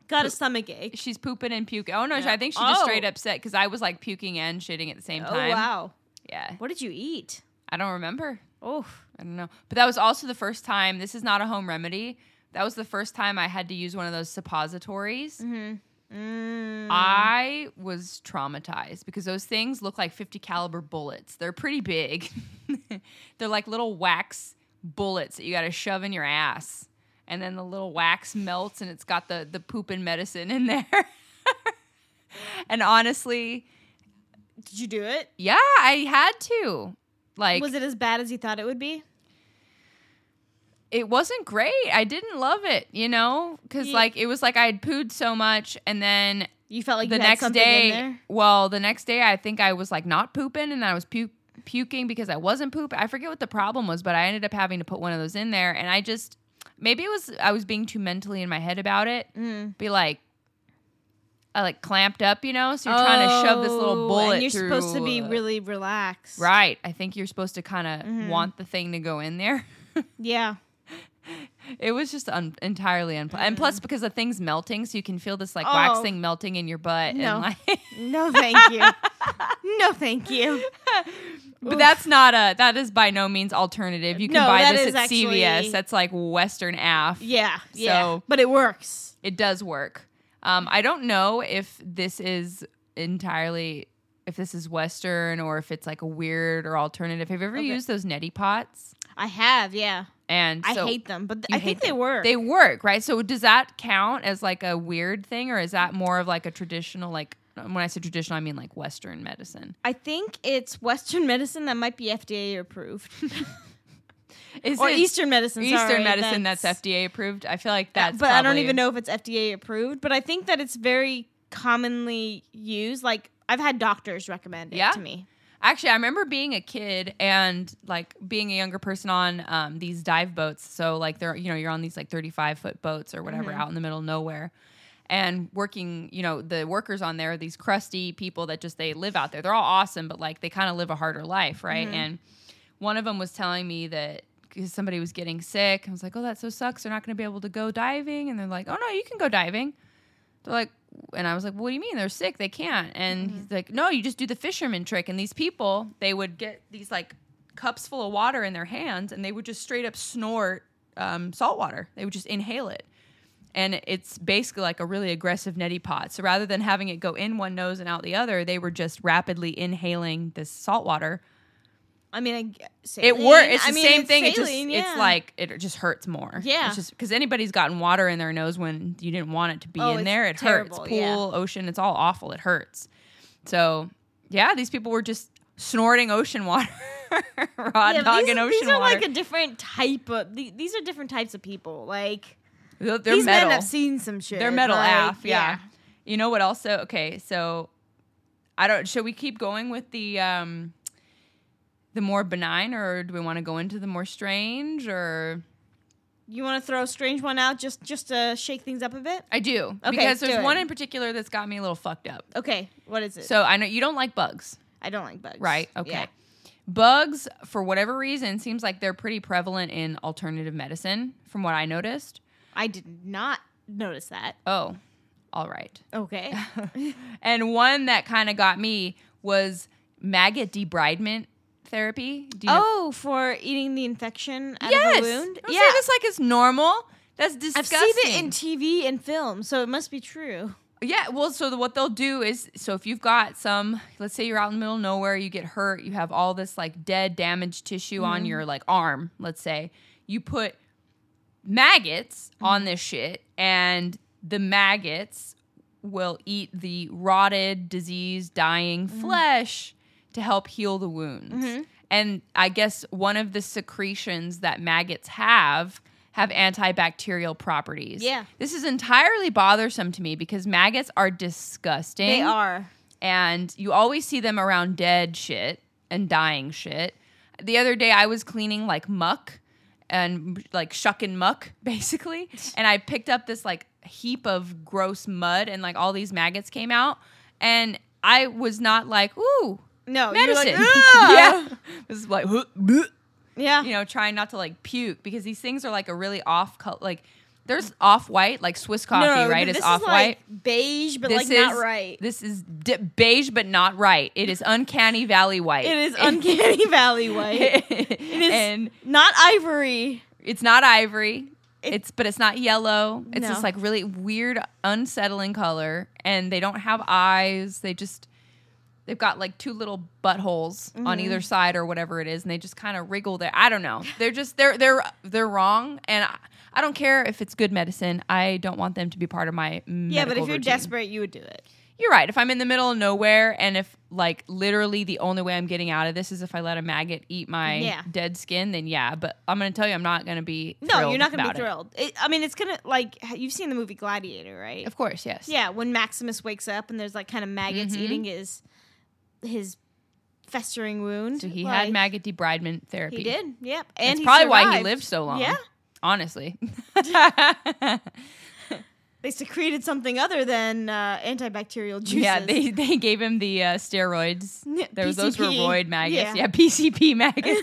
[SPEAKER 2] got a stomach ache
[SPEAKER 1] she's pooping and puking." Oh no,
[SPEAKER 2] Yeah.
[SPEAKER 1] I think she just
[SPEAKER 2] Oh.
[SPEAKER 1] straight upset because I was like puking and shitting at the same
[SPEAKER 2] oh
[SPEAKER 1] time.
[SPEAKER 2] wow
[SPEAKER 1] Yeah,
[SPEAKER 2] what did you eat
[SPEAKER 1] I don't remember.
[SPEAKER 2] oh
[SPEAKER 1] I don't know. But that was also the first time. This is not a home remedy. That was the first time I had to use one of those suppositories.
[SPEAKER 2] mm-hmm mm.
[SPEAKER 1] I was traumatized because those things look like 50 caliber bullets. They're pretty big. They're like little wax bullets that you got to shove in your ass. And then the little wax melts and it's got the the poop and medicine in there. and honestly,
[SPEAKER 2] did you do it
[SPEAKER 1] yeah, I had to. Like
[SPEAKER 2] was it as bad as you thought it would be
[SPEAKER 1] it wasn't great. I didn't love it, you know, because like it was like I had pooed so much, and then
[SPEAKER 2] you felt like
[SPEAKER 1] the next
[SPEAKER 2] in
[SPEAKER 1] day,
[SPEAKER 2] there
[SPEAKER 1] well, the next day I think I was like not pooping, and I was pu- puking because I wasn't pooping. I forget what the problem was, but I ended up having to put one of those in there, and I just maybe it was I was being too mentally in my head about it.
[SPEAKER 2] Mm.
[SPEAKER 1] Be like. I like clamped up, you know, so you're trying to shove this little
[SPEAKER 2] Oh,
[SPEAKER 1] bullet.
[SPEAKER 2] and you're supposed to be really relaxed
[SPEAKER 1] right. I think you're supposed to kind of
[SPEAKER 2] Mhm.
[SPEAKER 1] want the thing to go in there.
[SPEAKER 2] yeah
[SPEAKER 1] It was just un- entirely unpleasant. And plus, because the thing's melting, so you can feel this like
[SPEAKER 2] Oh.
[SPEAKER 1] wax thing melting in your butt.
[SPEAKER 2] No.
[SPEAKER 1] And like,
[SPEAKER 2] No, thank you. no, thank you.
[SPEAKER 1] but that's not a, that is by no means alternative. You can
[SPEAKER 2] No,
[SPEAKER 1] buy this
[SPEAKER 2] is
[SPEAKER 1] at CVS. That's like Western AF.
[SPEAKER 2] Yeah, yeah.
[SPEAKER 1] So-
[SPEAKER 2] but it works.
[SPEAKER 1] It does work. Um, I don't know if this is entirely, if this is Western or if it's like a weird or alternative. Have you ever
[SPEAKER 2] Okay.
[SPEAKER 1] used those neti pots?
[SPEAKER 2] I have, yeah.
[SPEAKER 1] And
[SPEAKER 2] I hate them, but th- I think
[SPEAKER 1] hate
[SPEAKER 2] they work.
[SPEAKER 1] They work, right? So does that count as like a weird thing, or is that more of like a traditional, like when I say traditional, I mean like Western medicine?
[SPEAKER 2] I think it's Western medicine that might be FDA approved.
[SPEAKER 1] Is
[SPEAKER 2] or
[SPEAKER 1] it
[SPEAKER 2] Eastern medicine.
[SPEAKER 1] Eastern
[SPEAKER 2] sorry,
[SPEAKER 1] medicine that's, FDA approved? I feel like
[SPEAKER 2] Uh,
[SPEAKER 1] that's.
[SPEAKER 2] but I don't even know if it's FDA approved. But I think that it's very commonly used. Like I've had doctors recommend it
[SPEAKER 1] Yeah?
[SPEAKER 2] to me.
[SPEAKER 1] Actually, I remember being a kid and like being a younger person on um, these dive boats. So like they're you know you're on these like 35 foot boats or whatever
[SPEAKER 2] Mm-hmm.
[SPEAKER 1] out in the middle of nowhere, and working. You know the workers on there are these crusty people that just they live out there. They're all awesome, but like they kind of live a harder life, right?
[SPEAKER 2] Mm-hmm.
[SPEAKER 1] And one of them was telling me that because somebody was getting sick, I was like, oh that so sucks. They're not going to be able to go diving, and they're like, oh no, you can go diving. They're like, and I was like, what do you mean? They're sick. They can't. And he's like, no, you just do the fisherman trick. And these people, they would get these like cups full of water in their hands and they would just straight up snort um, salt water. They would just inhale it. And it's basically like a really aggressive neti pot. So rather than having it go in one nose and out the other, they were just rapidly inhaling this salt water.
[SPEAKER 2] I mean, I
[SPEAKER 1] It
[SPEAKER 2] saline.
[SPEAKER 1] works. It's
[SPEAKER 2] I
[SPEAKER 1] the
[SPEAKER 2] mean,
[SPEAKER 1] same
[SPEAKER 2] it's
[SPEAKER 1] thing. It just
[SPEAKER 2] saline,
[SPEAKER 1] it's like it just hurts more.
[SPEAKER 2] Yeah.
[SPEAKER 1] it's just because anybody's gotten water in their nose when you didn't want it to be
[SPEAKER 2] Oh,
[SPEAKER 1] in there. It
[SPEAKER 2] terrible,
[SPEAKER 1] hurts.
[SPEAKER 2] yeah.
[SPEAKER 1] Pool, ocean, it's all awful. It hurts. So yeah, these people were just snorting ocean water, raw
[SPEAKER 2] Yeah,
[SPEAKER 1] dog
[SPEAKER 2] these,
[SPEAKER 1] and ocean
[SPEAKER 2] these are
[SPEAKER 1] water.
[SPEAKER 2] like a different type of. These are different types of people. Like
[SPEAKER 1] they're they're
[SPEAKER 2] these
[SPEAKER 1] metal.
[SPEAKER 2] men have seen some shit.
[SPEAKER 1] They're metal
[SPEAKER 2] like,
[SPEAKER 1] AF. Yeah. You know what? Also, okay, so I don't. Should we keep going with the um the more benign, or do we want to go into the more strange, or?
[SPEAKER 2] You want to throw a strange one out just just to shake things up a bit?
[SPEAKER 1] I do
[SPEAKER 2] Okay,
[SPEAKER 1] because there's one in particular that's got me a little fucked up.
[SPEAKER 2] Okay, what is it?
[SPEAKER 1] So I know you don't like bugs,
[SPEAKER 2] I don't like bugs.
[SPEAKER 1] right? Okay.
[SPEAKER 2] Yeah.
[SPEAKER 1] Bugs, for whatever reason, seems like they're pretty prevalent in alternative medicine, from what I noticed.
[SPEAKER 2] I did not notice that.
[SPEAKER 1] Oh, all right.
[SPEAKER 2] Okay.
[SPEAKER 1] And one that kind of got me was maggot debridement therapy. Do you know-
[SPEAKER 2] oh, for eating the infection out
[SPEAKER 1] yes.
[SPEAKER 2] of a wound?
[SPEAKER 1] Don't say this like it's normal. That's
[SPEAKER 2] I've
[SPEAKER 1] disgusting.
[SPEAKER 2] seen it in TV and film, so it must be true.
[SPEAKER 1] Yeah, well, so the, what they'll do is, so if you've got some, let's say you're out in the middle of nowhere, you get hurt, you have all this like dead, damaged tissue on mm-hmm. your like arm, let's say, you put maggots on mm-hmm. this shit, and the maggots will eat the rotted, diseased, dying mm-hmm. flesh to help heal the wounds. Mm-hmm. And I guess one of the secretions that maggots have have antibacterial properties.
[SPEAKER 2] Yeah.
[SPEAKER 1] This is entirely bothersome to me because maggots are disgusting.
[SPEAKER 2] They are.
[SPEAKER 1] And you always see them around dead shit and dying shit. The other day I was cleaning like muck and like shucking muck basically. And I picked up this like heap of gross mud and like all these maggots came out. And I was not like, ooh,
[SPEAKER 2] No, you're like,
[SPEAKER 1] medicine.
[SPEAKER 2] Ah!
[SPEAKER 1] Yeah. This is like.
[SPEAKER 2] Yeah.
[SPEAKER 1] you know, trying not to like puke because these things are like a really off color. Like there's off white, like Swiss coffee,
[SPEAKER 2] no,
[SPEAKER 1] right? It's
[SPEAKER 2] this
[SPEAKER 1] off
[SPEAKER 2] is
[SPEAKER 1] white.
[SPEAKER 2] like beige, but
[SPEAKER 1] This
[SPEAKER 2] like
[SPEAKER 1] is
[SPEAKER 2] not right.
[SPEAKER 1] This is beige, but not right. It is uncanny valley white.
[SPEAKER 2] It is uncanny valley white.
[SPEAKER 1] it
[SPEAKER 2] is-
[SPEAKER 1] and
[SPEAKER 2] Not ivory.
[SPEAKER 1] it's not ivory.
[SPEAKER 2] It-
[SPEAKER 1] it's but it's not yellow. It's
[SPEAKER 2] No.
[SPEAKER 1] this like really weird, unsettling color, and they don't have eyes. They just they've got like two little buttholes
[SPEAKER 2] Mm-hmm.
[SPEAKER 1] on either side or whatever it is, and they just kind of wriggle there. I don't know. They're just they're they're they're wrong, and I, I don't care if it's good medicine. I don't want them to be part of my
[SPEAKER 2] Yeah, but if you're
[SPEAKER 1] routine.
[SPEAKER 2] desperate, you would do it.
[SPEAKER 1] You're right. If I'm in the middle of nowhere and if like literally the only way I'm getting out of this is if I let a maggot eat my
[SPEAKER 2] Yeah.
[SPEAKER 1] dead skin, then yeah. But I'm going to tell you, I'm not going to be.
[SPEAKER 2] No, you're not going to
[SPEAKER 1] about
[SPEAKER 2] be
[SPEAKER 1] it.
[SPEAKER 2] thrilled. It, I mean, it's gonna like you've seen the movie Gladiator, right?
[SPEAKER 1] Of course, yes.
[SPEAKER 2] Yeah, when Maximus wakes up and there's like kind of maggots
[SPEAKER 1] Mm-hmm.
[SPEAKER 2] eating his his festering wound.
[SPEAKER 1] So he
[SPEAKER 2] like,
[SPEAKER 1] had maggot debridement therapy.
[SPEAKER 2] He did. Yep, and
[SPEAKER 1] That's probably why he lived so long.
[SPEAKER 2] Yeah,
[SPEAKER 1] Honestly.
[SPEAKER 2] they secreted something other than uh, antibacterial juices.
[SPEAKER 1] yeah, they, they gave him the uh, steroids.
[SPEAKER 2] Yeah,
[SPEAKER 1] Those, those were roid maggots.
[SPEAKER 2] Yeah.
[SPEAKER 1] Yeah, PCP maggots.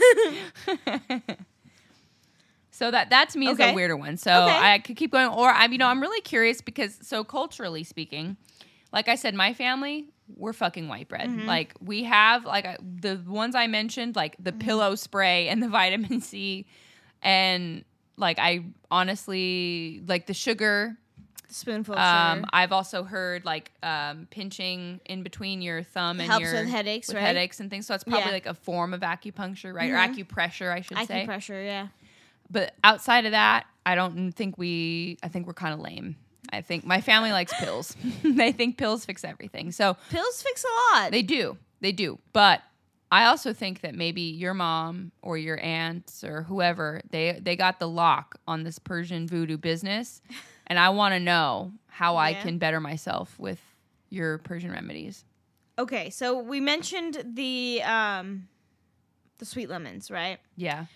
[SPEAKER 1] so that that to me is a weirder one. So
[SPEAKER 2] Okay.
[SPEAKER 1] I could keep going. Or I, you know, I'm really curious because so culturally speaking, like I said, my family we're fucking white bread.
[SPEAKER 2] Mm-hmm.
[SPEAKER 1] Like we have like I, the ones I mentioned, like the
[SPEAKER 2] Mm-hmm.
[SPEAKER 1] pillow spray and the vitamin C, and like I honestly like the sugar.
[SPEAKER 2] spoonful
[SPEAKER 1] Um,
[SPEAKER 2] sugar.
[SPEAKER 1] I've also heard like um, pinching in between your thumb and
[SPEAKER 2] Helps
[SPEAKER 1] your
[SPEAKER 2] with headaches,
[SPEAKER 1] with
[SPEAKER 2] right?
[SPEAKER 1] headaches and things. So that's probably
[SPEAKER 2] Yeah.
[SPEAKER 1] like a form of acupuncture, right,
[SPEAKER 2] Mhm.
[SPEAKER 1] or acupressure, I should say.
[SPEAKER 2] Acupressure, yeah.
[SPEAKER 1] But outside of that, I don't think we. I think we're kind of lame. I think my family likes pills. they think pills fix everything. So
[SPEAKER 2] Pills fix a lot.
[SPEAKER 1] they do. They do. But I also think that maybe your mom or your aunts or whoever they they got the lock on this Persian voodoo business, and I want to know how I can better myself with your Persian remedies.
[SPEAKER 2] Okay, so we mentioned the um the sweet lemons, right?
[SPEAKER 1] Yeah.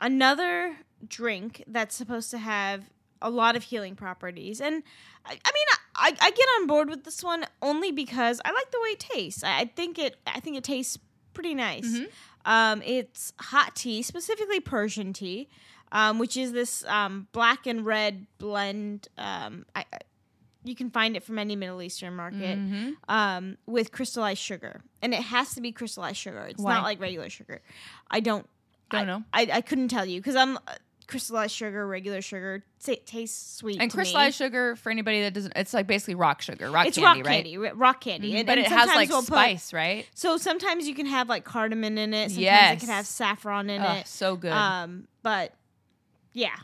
[SPEAKER 2] Another drink that's supposed to have a lot of healing properties. And I, I mean I, I get on board with this one only because I like the way it tastes. I, I think it I think it tastes pretty nice.
[SPEAKER 1] Mhm.
[SPEAKER 2] Um, it's hot tea, specifically Persian tea, um, which is this um, black and red blend. Um, I, I- you can find it from any Middle Eastern market
[SPEAKER 1] Mhm.
[SPEAKER 2] um, with crystallized sugar, and it has to be crystallized sugar. It's
[SPEAKER 1] Why?
[SPEAKER 2] not like regular sugar. I don't.
[SPEAKER 1] Don't
[SPEAKER 2] I,
[SPEAKER 1] know.
[SPEAKER 2] I, I couldn't tell you because I'm crystallized sugar, regular sugar. T- tastes sweet.
[SPEAKER 1] And crystallized
[SPEAKER 2] me.
[SPEAKER 1] sugar for anybody that doesn't, it's like basically rock sugar, rock
[SPEAKER 2] It's
[SPEAKER 1] candy,
[SPEAKER 2] rock
[SPEAKER 1] right?
[SPEAKER 2] candy, rock candy,
[SPEAKER 1] Mhm.
[SPEAKER 2] and,
[SPEAKER 1] but
[SPEAKER 2] and
[SPEAKER 1] it has like
[SPEAKER 2] we'll put-
[SPEAKER 1] spice, right?
[SPEAKER 2] so sometimes you can have like cardamom in it. Sometimes it can have saffron in
[SPEAKER 1] Ugh,
[SPEAKER 2] it.
[SPEAKER 1] so good.
[SPEAKER 2] Um, but yeah.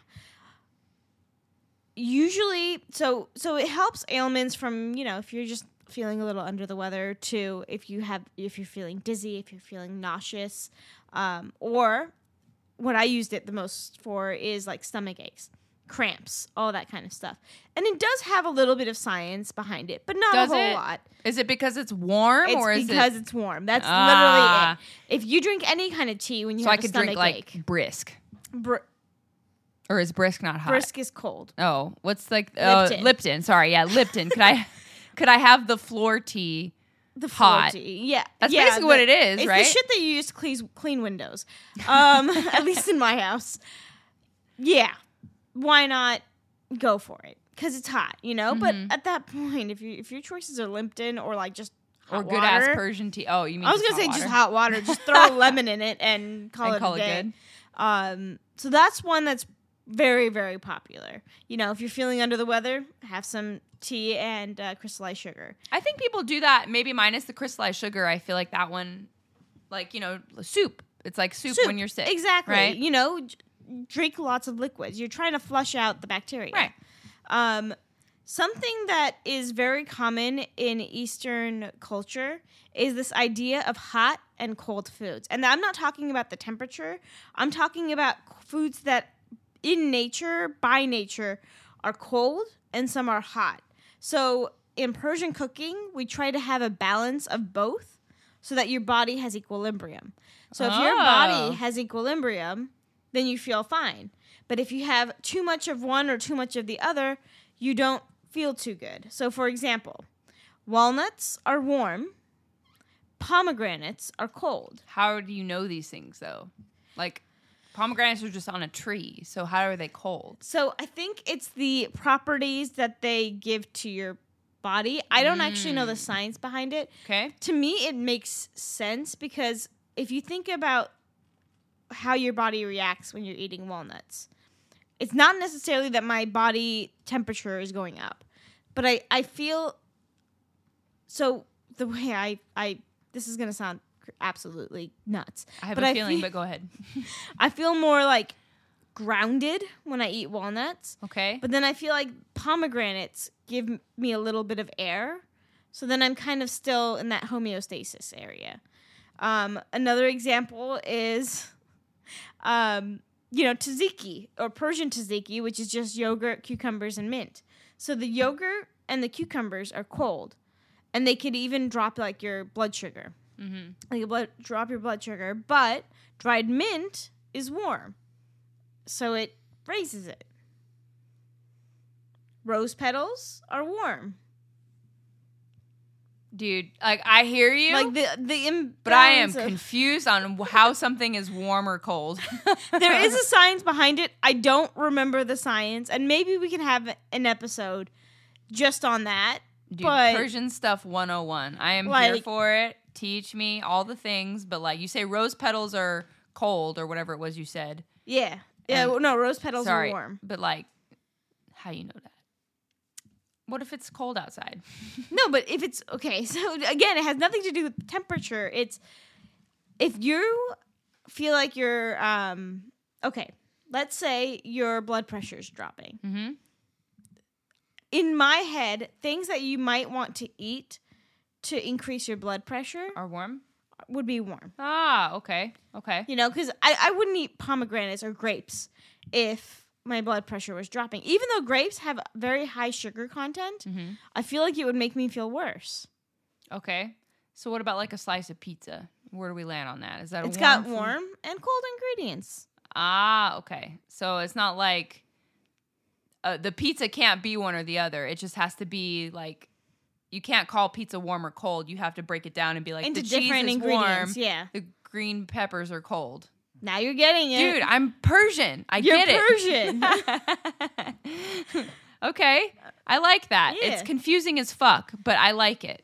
[SPEAKER 2] Usually, so so it helps ailments from you know if you're just feeling a little under the weather to if you have if you're feeling dizzy, if you're feeling nauseous, um, or what I used it the most for is like stomach aches, cramps, all that kind of stuff. And it does have a little bit of science behind it, but not
[SPEAKER 1] Does
[SPEAKER 2] a whole
[SPEAKER 1] it?
[SPEAKER 2] lot.
[SPEAKER 1] is it because it's warm
[SPEAKER 2] It's
[SPEAKER 1] or is
[SPEAKER 2] because
[SPEAKER 1] it
[SPEAKER 2] it's warm. That's
[SPEAKER 1] Ah.
[SPEAKER 2] literally it. If you drink any kind of tea when you
[SPEAKER 1] so I
[SPEAKER 2] have a
[SPEAKER 1] could
[SPEAKER 2] stomach
[SPEAKER 1] drink like
[SPEAKER 2] ache,
[SPEAKER 1] brisk
[SPEAKER 2] br-
[SPEAKER 1] or is brisk not hot?
[SPEAKER 2] brisk is cold.
[SPEAKER 1] Oh, what's like oh,
[SPEAKER 2] Lipton.
[SPEAKER 1] Lipton. Sorry, yeah, Lipton. could I could I have the floor tea?
[SPEAKER 2] The
[SPEAKER 1] Hot.
[SPEAKER 2] floor tea. Yeah,
[SPEAKER 1] That's
[SPEAKER 2] yeah,
[SPEAKER 1] basically
[SPEAKER 2] the-
[SPEAKER 1] what it is, right?
[SPEAKER 2] It's
[SPEAKER 1] right?
[SPEAKER 2] the shit that you use to clean, clean windows. Um, at least in my house. Yeah, why not go for it? Because it's hot, you know.
[SPEAKER 1] Mhm.
[SPEAKER 2] But at that point, if you if your choices are Lipton or like just
[SPEAKER 1] or
[SPEAKER 2] hot
[SPEAKER 1] good ass Persian tea. Oh, you mean
[SPEAKER 2] I was gonna say
[SPEAKER 1] hot
[SPEAKER 2] just hot water. Just throw a lemon in it and call
[SPEAKER 1] and
[SPEAKER 2] it
[SPEAKER 1] call
[SPEAKER 2] a
[SPEAKER 1] it
[SPEAKER 2] day.
[SPEAKER 1] good.
[SPEAKER 2] Um, so that's one that's very, very popular. You know, if you're feeling under the weather, have some tea and uh, crystallized sugar.
[SPEAKER 1] I think people do that maybe minus the crystallized sugar. I feel like that one, like you know, soup. It's like soup, when you're sick.
[SPEAKER 2] Exactly.
[SPEAKER 1] right?
[SPEAKER 2] You know, j- drink lots of liquids. You're trying to flush out the bacteria.
[SPEAKER 1] Right.
[SPEAKER 2] Um, something that is very common in Eastern culture is this idea of hot and cold foods. And I'm not talking about the temperature. I'm talking about foods that in nature, by nature, are cold and some are hot. So in Persian cooking, we try to have a balance of both so that your body has equilibrium. So if your
[SPEAKER 1] Oh.
[SPEAKER 2] body has equilibrium, then you feel fine. But if you have too much of one or too much of the other, you don't feel too good. So for example, walnuts are warm, pomegranates are cold.
[SPEAKER 1] How do you know these things though? Like pomegranates are just on a tree, so how are they cold?
[SPEAKER 2] So I think it's the properties that they give to your body. I don't actually know the
[SPEAKER 1] Mm.
[SPEAKER 2] science behind it.
[SPEAKER 1] Okay.
[SPEAKER 2] To me, it makes sense because if you think about how your body reacts when you're eating walnuts, it's not necessarily that my body temperature is going up, but I, I feel so the way I, I this is gonna sound absolutely nuts.
[SPEAKER 1] I have
[SPEAKER 2] But
[SPEAKER 1] a
[SPEAKER 2] I
[SPEAKER 1] feeling,
[SPEAKER 2] feel-
[SPEAKER 1] but go ahead.
[SPEAKER 2] I feel more like grounded when I eat walnuts.
[SPEAKER 1] Okay.
[SPEAKER 2] But then I feel like pomegranates give me a little bit of air. So then I'm kind of still in that homeostasis area. Um, another example is, um, you know, tzatziki or Persian tzatziki, which is just yogurt, cucumbers, and mint. So the yogurt and the cucumbers are cold, and they could even drop like your blood sugar.
[SPEAKER 1] Mm-hmm.
[SPEAKER 2] Like blood, drop your blood sugar, but dried mint is warm, so it raises it. Rose petals are warm.
[SPEAKER 1] Dude, like I hear you,
[SPEAKER 2] Like the the imbalance
[SPEAKER 1] but I am
[SPEAKER 2] of-
[SPEAKER 1] confused on how something is warm or cold.
[SPEAKER 2] there is a science behind it. I don't remember the science, and maybe we can have an episode just on that.
[SPEAKER 1] Dude,
[SPEAKER 2] but-
[SPEAKER 1] Persian stuff 101. I am here for it. Teach me all the things, but like you say rose petals are cold or whatever it was you said.
[SPEAKER 2] Yeah, yeah.
[SPEAKER 1] And-
[SPEAKER 2] well, no, rose petals
[SPEAKER 1] Sorry,
[SPEAKER 2] are warm.
[SPEAKER 1] but like how you know that? What if it's cold outside?
[SPEAKER 2] No, but if it's okay, so again, it has nothing to do with temperature. It's if you feel like you're um okay, let's say your blood pressure is dropping.
[SPEAKER 1] Mm-hmm.
[SPEAKER 2] In my head, things that you might want to eat to increase your blood pressure
[SPEAKER 1] Are warm?
[SPEAKER 2] would be warm.
[SPEAKER 1] Ah, okay. Okay.
[SPEAKER 2] You know, because I, I wouldn't eat pomegranates or grapes if my blood pressure was dropping. Even though grapes have very high sugar content,
[SPEAKER 1] Mm-hmm.
[SPEAKER 2] I feel like it would make me feel worse.
[SPEAKER 1] Okay. So what about like a slice of pizza? Where do we land on that? Is that a
[SPEAKER 2] It's got
[SPEAKER 1] food?
[SPEAKER 2] warm and cold ingredients.
[SPEAKER 1] Ah, okay. So it's not like uh, the pizza can't be one or the other. It just has to be like you can't call pizza warm or cold. You have to break it down and be like
[SPEAKER 2] into
[SPEAKER 1] the cheese
[SPEAKER 2] different
[SPEAKER 1] is
[SPEAKER 2] ingredients.
[SPEAKER 1] warm,
[SPEAKER 2] Yeah.
[SPEAKER 1] the green peppers are cold.
[SPEAKER 2] Now you're getting it.
[SPEAKER 1] Dude, I'm Persian. I
[SPEAKER 2] You're
[SPEAKER 1] get
[SPEAKER 2] Persian.
[SPEAKER 1] okay. I like that.
[SPEAKER 2] Yeah.
[SPEAKER 1] It's confusing as fuck, but I like it.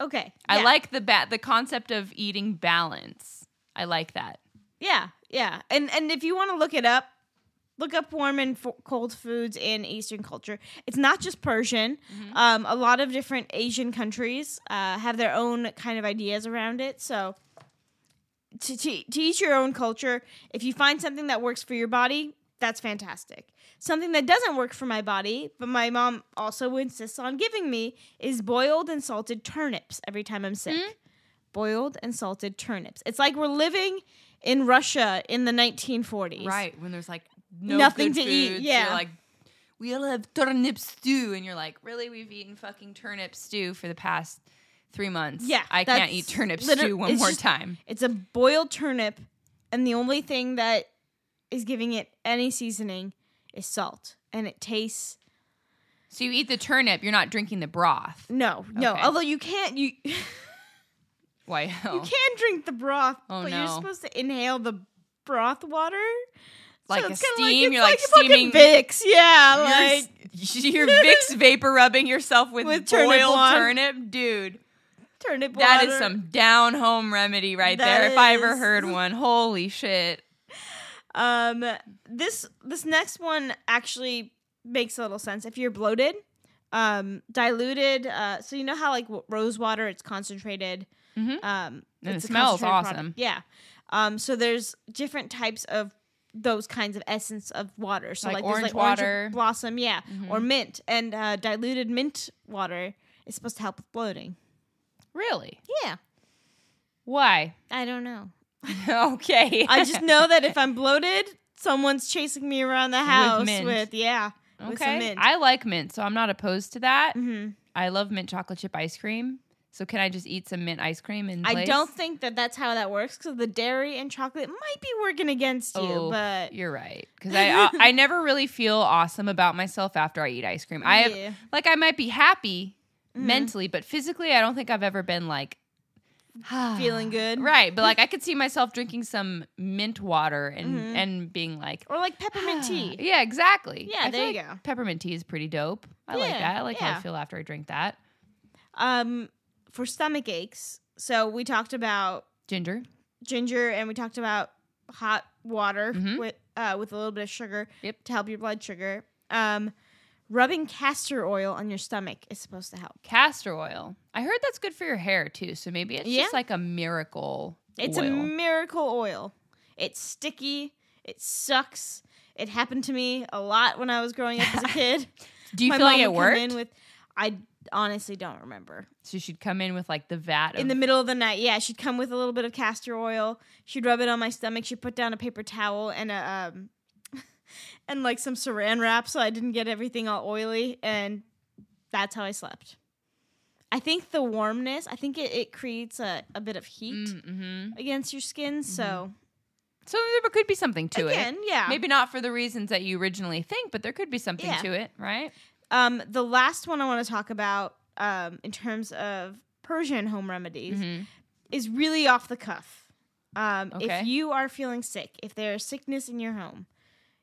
[SPEAKER 2] okay.
[SPEAKER 1] I
[SPEAKER 2] yeah.
[SPEAKER 1] like the ba- the concept of eating balance. I like that.
[SPEAKER 2] Yeah, yeah. And and if you want to look it up, look up warm and cold foods in Eastern culture. It's not just Persian.
[SPEAKER 1] Mm-hmm.
[SPEAKER 2] Um, a lot of different Asian countries uh, have their own kind of ideas around it. So to, to to each your own culture. If you find something that works for your body, that's fantastic. Something that doesn't work for my body, but my mom also insists on giving me, is boiled and salted turnips every time I'm sick.
[SPEAKER 1] Hmm?
[SPEAKER 2] Boiled and salted turnips. It's like we're living in Russia in the 1940s.
[SPEAKER 1] Right when there's like no
[SPEAKER 2] Nothing to eat, yeah.
[SPEAKER 1] you're like we all have turnip stew, and you're like, really? We've eaten fucking turnip stew for the past three months.
[SPEAKER 2] Yeah,
[SPEAKER 1] I can't eat turnip
[SPEAKER 2] liter-
[SPEAKER 1] stew one more
[SPEAKER 2] just-
[SPEAKER 1] time.
[SPEAKER 2] It's a boiled turnip, and the only thing that is giving it any seasoning is salt, and it tastes
[SPEAKER 1] So you eat the turnip, you're not drinking the broth.
[SPEAKER 2] no, no.
[SPEAKER 1] Okay.
[SPEAKER 2] Although you can't, you you
[SPEAKER 1] Why?
[SPEAKER 2] can drink the broth,
[SPEAKER 1] Oh,
[SPEAKER 2] but you're supposed to inhale the broth water.
[SPEAKER 1] Like a steam,
[SPEAKER 2] it's
[SPEAKER 1] you're, like,
[SPEAKER 2] fucking
[SPEAKER 1] steaming-
[SPEAKER 2] Vicks, yeah,
[SPEAKER 1] You're,
[SPEAKER 2] like
[SPEAKER 1] you're Vicks vapor rubbing yourself with,
[SPEAKER 2] With turnip
[SPEAKER 1] boiled
[SPEAKER 2] water.
[SPEAKER 1] turnip, dude.
[SPEAKER 2] turnip
[SPEAKER 1] That is some down home remedy right
[SPEAKER 2] That
[SPEAKER 1] there. If I ever heard one, holy shit.
[SPEAKER 2] Um, this this next one actually makes a little sense. If you're bloated, um, diluted. Uh, so you know how like w- rose water, it's concentrated.
[SPEAKER 1] Mhm.
[SPEAKER 2] Um,
[SPEAKER 1] And it smells awesome.
[SPEAKER 2] product. Yeah. Um, so there's different types of those kinds of essence of water. So
[SPEAKER 1] Like
[SPEAKER 2] like,
[SPEAKER 1] orange
[SPEAKER 2] like orange
[SPEAKER 1] water. Mm-hmm.
[SPEAKER 2] blossom, yeah, or mint, and uh, diluted mint water is supposed to help with bloating.
[SPEAKER 1] Really?
[SPEAKER 2] Yeah,
[SPEAKER 1] Why?
[SPEAKER 2] I don't know.
[SPEAKER 1] okay.
[SPEAKER 2] I just know that if I'm bloated, someone's chasing me around the house with,
[SPEAKER 1] mint.
[SPEAKER 2] yeah, with some
[SPEAKER 1] okay.
[SPEAKER 2] mint.
[SPEAKER 1] I like mint, so I'm not opposed to that.
[SPEAKER 2] hmm
[SPEAKER 1] I love mint chocolate chip ice cream. So can I just eat some mint ice cream and?
[SPEAKER 2] I don't think that that's how that works because the dairy and chocolate might be working against you,
[SPEAKER 1] Oh,
[SPEAKER 2] but
[SPEAKER 1] you're right because I uh, I never really feel awesome about myself after I eat ice cream. I have
[SPEAKER 2] Yeah. Mm-hmm.
[SPEAKER 1] like I might be happy mentally, but physically I don't think I've ever been like
[SPEAKER 2] feeling good,
[SPEAKER 1] right. But like I could see myself drinking some mint water and
[SPEAKER 2] Mhm.
[SPEAKER 1] and being like.
[SPEAKER 2] Or like peppermint tea.
[SPEAKER 1] Yeah, exactly.
[SPEAKER 2] Yeah,
[SPEAKER 1] I
[SPEAKER 2] there you
[SPEAKER 1] like
[SPEAKER 2] go.
[SPEAKER 1] Peppermint tea is pretty dope. I like that. I like how I feel after I drink that.
[SPEAKER 2] Um, for stomach aches, so we talked about
[SPEAKER 1] Ginger.
[SPEAKER 2] ginger and we talked about hot water
[SPEAKER 1] Mhm.
[SPEAKER 2] with uh, with a little bit of sugar
[SPEAKER 1] Yep.
[SPEAKER 2] to help your blood sugar. Um, rubbing castor oil on your stomach is supposed to help.
[SPEAKER 1] Castor oil. I heard that's good for your hair too. So maybe it's
[SPEAKER 2] Yeah.
[SPEAKER 1] just like a miracle.
[SPEAKER 2] It's a miracle oil. It's sticky. It sucks. It happened to me a lot when I was growing up as a kid.
[SPEAKER 1] Do you
[SPEAKER 2] My
[SPEAKER 1] feel like it worked?
[SPEAKER 2] With, I honestly don't remember.
[SPEAKER 1] So she'd come in with like the vat of
[SPEAKER 2] In the middle of the night, yeah, she'd come with a little bit of castor oil. She'd rub it on my stomach. She'd put down a paper towel and a um, and like some saran wrap so I didn't get everything all oily. And that's how I slept. I think the warmness. I think it, it creates a, a bit of heat
[SPEAKER 1] mm-hmm.
[SPEAKER 2] against your skin. So
[SPEAKER 1] So there could be something to
[SPEAKER 2] again,
[SPEAKER 1] it.
[SPEAKER 2] yeah,
[SPEAKER 1] Maybe not for the reasons that you originally think, but there could be something
[SPEAKER 2] Yeah.
[SPEAKER 1] to it, right?
[SPEAKER 2] Um, the last one I want to talk about, um, in terms of Persian home remedies,
[SPEAKER 1] Mhm.
[SPEAKER 2] is really off the cuff. Um,
[SPEAKER 1] Okay.
[SPEAKER 2] If you are feeling sick, if there's sickness in your home,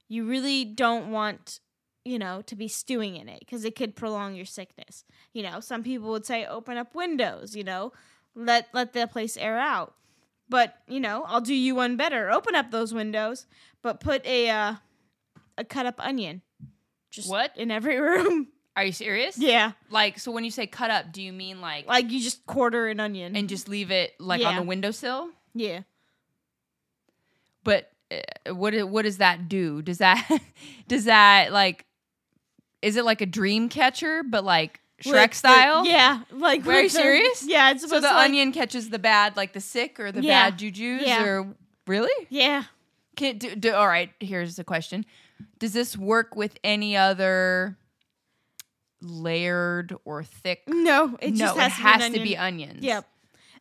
[SPEAKER 2] you really don't want, you know, to be stewing in it because it could prolong your sickness. You know, some people would say open up windows. You know, let let the place air out. But you know, I'll do you one better. Open up those windows, but put a uh, a cut up onion. Just
[SPEAKER 1] What?
[SPEAKER 2] in every room?
[SPEAKER 1] Are you serious?
[SPEAKER 2] yeah,
[SPEAKER 1] Like, so when you say cut up, do you mean like,
[SPEAKER 2] like you just quarter an onion.
[SPEAKER 1] and just leave it like on
[SPEAKER 2] Yeah.
[SPEAKER 1] the windowsill?
[SPEAKER 2] yeah.
[SPEAKER 1] But uh, what what does that do? Does that does that like is it like a dream catcher but like Shrek
[SPEAKER 2] the-
[SPEAKER 1] style.
[SPEAKER 2] yeah, like
[SPEAKER 1] Are you
[SPEAKER 2] the-
[SPEAKER 1] serious?
[SPEAKER 2] Yeah, it's
[SPEAKER 1] So the
[SPEAKER 2] like,
[SPEAKER 1] onion catches the bad, like the sick or the
[SPEAKER 2] Yeah.
[SPEAKER 1] bad juju's,
[SPEAKER 2] Yeah.
[SPEAKER 1] or really?
[SPEAKER 2] Yeah,
[SPEAKER 1] Can do, do, all right. Here's the question: Does this work with any other layered or thick?
[SPEAKER 2] no, it
[SPEAKER 1] no,
[SPEAKER 2] just
[SPEAKER 1] it
[SPEAKER 2] has,
[SPEAKER 1] has
[SPEAKER 2] to,
[SPEAKER 1] to
[SPEAKER 2] be
[SPEAKER 1] onions.
[SPEAKER 2] Yep,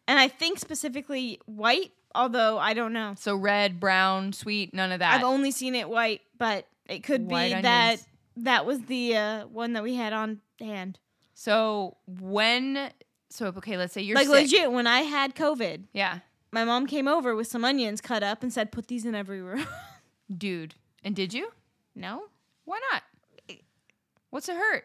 [SPEAKER 2] and I think specifically white. Although I don't know,
[SPEAKER 1] So red, brown, sweet, none of that.
[SPEAKER 2] I've only seen it white, but it could
[SPEAKER 1] White
[SPEAKER 2] be
[SPEAKER 1] onions.
[SPEAKER 2] that that was the uh, one that we had on hand.
[SPEAKER 1] so when, so okay, let's say you're
[SPEAKER 2] like
[SPEAKER 1] sick.
[SPEAKER 2] legit, when I had COVID,
[SPEAKER 1] Yeah,
[SPEAKER 2] my mom came over with some onions cut up and said, "Put these in every room."
[SPEAKER 1] dude. And did you?
[SPEAKER 2] No,
[SPEAKER 1] Why not? What's it hurt?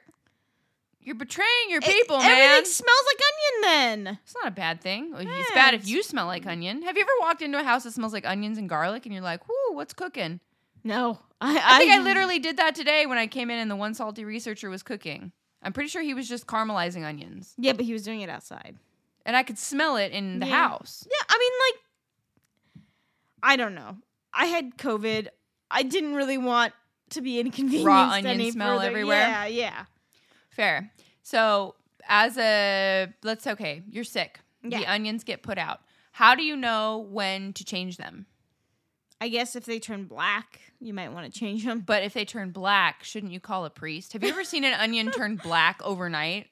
[SPEAKER 1] You're betraying your
[SPEAKER 2] It-
[SPEAKER 1] people,
[SPEAKER 2] everything
[SPEAKER 1] man.
[SPEAKER 2] smells like onion. Then
[SPEAKER 1] It's not a bad thing. It's bad if you smell like onion. Have you ever walked into a house that smells like onions and garlic and you're like, whoo, what's cooking?
[SPEAKER 2] no, I,
[SPEAKER 1] I think I literally did that today when I came in and the one salty researcher was cooking. I'm pretty sure he was just caramelizing onions.
[SPEAKER 2] yeah, but he was doing it outside.
[SPEAKER 1] And I could smell it in the
[SPEAKER 2] Yeah.
[SPEAKER 1] house.
[SPEAKER 2] Yeah, I mean, like, I don't know. I had COVID. I didn't really want to be inconvenienced.
[SPEAKER 1] onion
[SPEAKER 2] any
[SPEAKER 1] smell
[SPEAKER 2] further.
[SPEAKER 1] everywhere?
[SPEAKER 2] Yeah, yeah.
[SPEAKER 1] Fair. So, as a, let's, okay, you're sick. The onions get put out. How do you know when to change them?
[SPEAKER 2] I guess if they turn black, you might want to change them.
[SPEAKER 1] But if they turn black, shouldn't you call a priest? Have you ever seen an onion turn black overnight?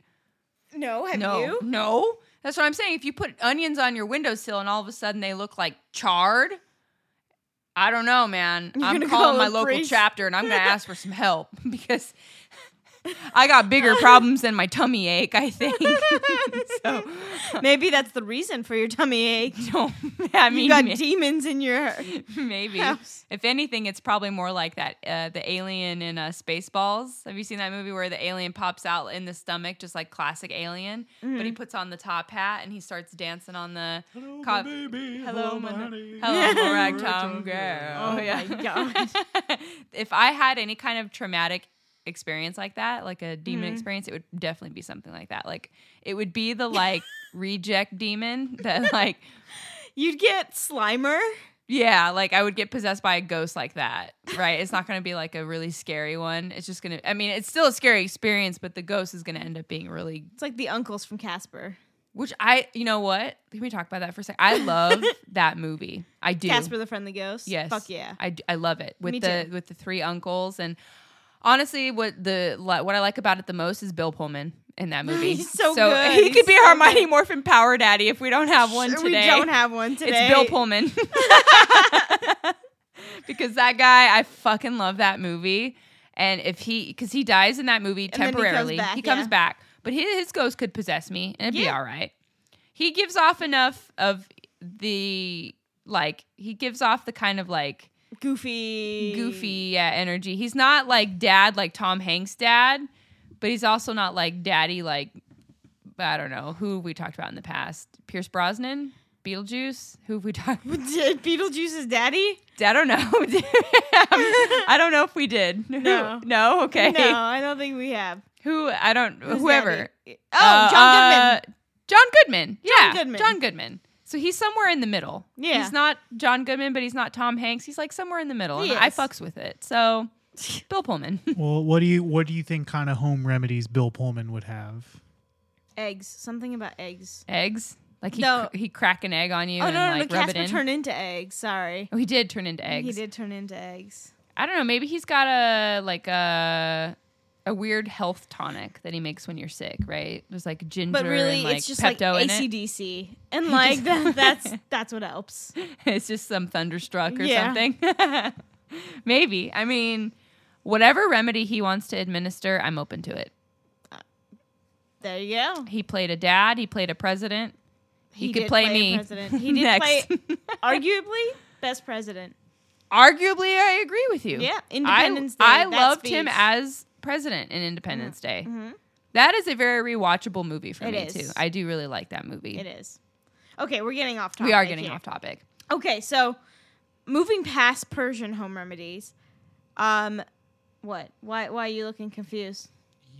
[SPEAKER 2] No, have
[SPEAKER 1] no,
[SPEAKER 2] you?
[SPEAKER 1] no. That's what I'm saying. If you put onions on your windowsill and all of a sudden they look like charred, I don't know, man.
[SPEAKER 2] You're
[SPEAKER 1] I'm calling
[SPEAKER 2] call
[SPEAKER 1] my local
[SPEAKER 2] priest?
[SPEAKER 1] chapter and I'm going to ask for some help because I got bigger problems than my tummy ache. I think. so,
[SPEAKER 2] Maybe that's the reason for your tummy ache.
[SPEAKER 1] no, I mean,
[SPEAKER 2] You got
[SPEAKER 1] ma-
[SPEAKER 2] demons in your.
[SPEAKER 1] maybe.
[SPEAKER 2] house.
[SPEAKER 1] If anything, it's probably more like that. Uh, the alien in uh, Spaceballs. Have you seen that movie where the alien pops out in the stomach, just like classic alien? But
[SPEAKER 2] Mm-hmm.
[SPEAKER 1] he puts on the top hat and he starts dancing on the.
[SPEAKER 3] Hello,
[SPEAKER 1] Co-
[SPEAKER 3] my baby.
[SPEAKER 1] Hello,
[SPEAKER 3] my
[SPEAKER 1] my-
[SPEAKER 3] honey.
[SPEAKER 1] Hello, ragtime
[SPEAKER 3] Ragtime
[SPEAKER 1] girl.
[SPEAKER 2] Oh my God.
[SPEAKER 1] if I had any kind of traumatic experience like that, like a demon
[SPEAKER 2] Mm-hmm.
[SPEAKER 1] experience, it would definitely be something like that. Like it would be the like reject demon that like
[SPEAKER 2] You'd get Slimer.
[SPEAKER 1] yeah, like I would get possessed by a ghost like that. Right? It's not going to be like a really scary one. It's just going to I mean, it's still a scary experience, but the ghost is going to end up being really
[SPEAKER 2] It's like the uncles from Casper.
[SPEAKER 1] which I you know what? Can we talk about that for a second. I love that movie. I do.
[SPEAKER 2] Casper the Friendly Ghost.
[SPEAKER 1] Yes.
[SPEAKER 2] Fuck yeah.
[SPEAKER 1] I, I love it with
[SPEAKER 2] Me
[SPEAKER 1] the
[SPEAKER 2] too.
[SPEAKER 1] with the three uncles and honestly what the what I like about it the most is Bill Pullman in that movie.
[SPEAKER 2] He's so good.
[SPEAKER 1] He
[SPEAKER 2] He's
[SPEAKER 1] could be
[SPEAKER 2] so
[SPEAKER 1] our Mighty
[SPEAKER 2] good.
[SPEAKER 1] Morphin Power Daddy if we don't have one
[SPEAKER 2] Sure,
[SPEAKER 1] today.
[SPEAKER 2] We don't have one today.
[SPEAKER 1] It's Bill Pullman. because that guy, I fucking love that movie. And if he, because he dies in that movie
[SPEAKER 2] And then he comes
[SPEAKER 1] temporarily,
[SPEAKER 2] back,
[SPEAKER 1] he comes
[SPEAKER 2] yeah.
[SPEAKER 1] back, but his, his ghost could possess me and it'd be all right. He gives off enough of the, like, he gives off the kind of like
[SPEAKER 2] Goofy.
[SPEAKER 1] goofy yeah, energy. He's not like dad, like Tom Hanks' dad, but he's also not like daddy, like, I don't know, who we talked about in the past? Pierce Brosnan? Beetlejuice? Who have we talked
[SPEAKER 2] Did Beetlejuice's daddy?
[SPEAKER 1] I don't know. I don't know if we did.
[SPEAKER 2] No.
[SPEAKER 1] No. Okay.
[SPEAKER 2] No, I don't think we have.
[SPEAKER 1] Who? I don't.
[SPEAKER 2] Who's
[SPEAKER 1] whoever.
[SPEAKER 2] daddy? Oh,
[SPEAKER 1] Uh,
[SPEAKER 2] John
[SPEAKER 1] uh,
[SPEAKER 2] Goodman.
[SPEAKER 1] John Goodman. Yeah.
[SPEAKER 2] Goodman.
[SPEAKER 1] John Goodman. So he's somewhere in the middle.
[SPEAKER 2] Yeah.
[SPEAKER 1] He's not John Goodman, but he's not Tom Hanks. He's like somewhere in the middle.
[SPEAKER 2] He
[SPEAKER 1] and I
[SPEAKER 2] is.
[SPEAKER 1] fucks with it. So Bill Pullman.
[SPEAKER 3] Well, what do you what do you think kind of home remedies Bill Pullman would have?
[SPEAKER 2] Eggs. Something about eggs.
[SPEAKER 1] eggs. Like he
[SPEAKER 2] No.
[SPEAKER 1] cr- he crack an egg on you
[SPEAKER 2] Oh
[SPEAKER 1] and
[SPEAKER 2] no, no, no!
[SPEAKER 1] like rub
[SPEAKER 2] Casper
[SPEAKER 1] it in.
[SPEAKER 2] turned into eggs. Sorry.
[SPEAKER 1] oh, he did turn into eggs.
[SPEAKER 2] He did turn into eggs.
[SPEAKER 1] I don't know. Maybe he's got a like a a weird health tonic that he makes when you're sick, right? There's like ginger
[SPEAKER 2] But really,
[SPEAKER 1] and like
[SPEAKER 2] it's just
[SPEAKER 1] Pepto
[SPEAKER 2] like. AC/DC, and like that, that's that's what helps.
[SPEAKER 1] it's just some thunderstruck or
[SPEAKER 2] Yeah.
[SPEAKER 1] something. Maybe. I mean, whatever remedy he wants to administer, I'm open to it.
[SPEAKER 2] Uh, there you go.
[SPEAKER 1] He played a dad. He played a president. He, could
[SPEAKER 2] did
[SPEAKER 1] play, me.
[SPEAKER 2] President. He did
[SPEAKER 1] Next.
[SPEAKER 2] play, arguably, best president.
[SPEAKER 1] Arguably, I agree with you.
[SPEAKER 2] Yeah,
[SPEAKER 1] I,
[SPEAKER 2] Independence Day,
[SPEAKER 1] I loved him as president in Independence Day. That is a very rewatchable movie for
[SPEAKER 2] It
[SPEAKER 1] me
[SPEAKER 2] is.
[SPEAKER 1] too. I do really like that movie.
[SPEAKER 2] It is. Okay, we're getting off topic.
[SPEAKER 1] we are getting
[SPEAKER 2] here.
[SPEAKER 1] off topic.
[SPEAKER 2] Okay, so moving past Persian home remedies, um, what? Why? Why are you looking confused?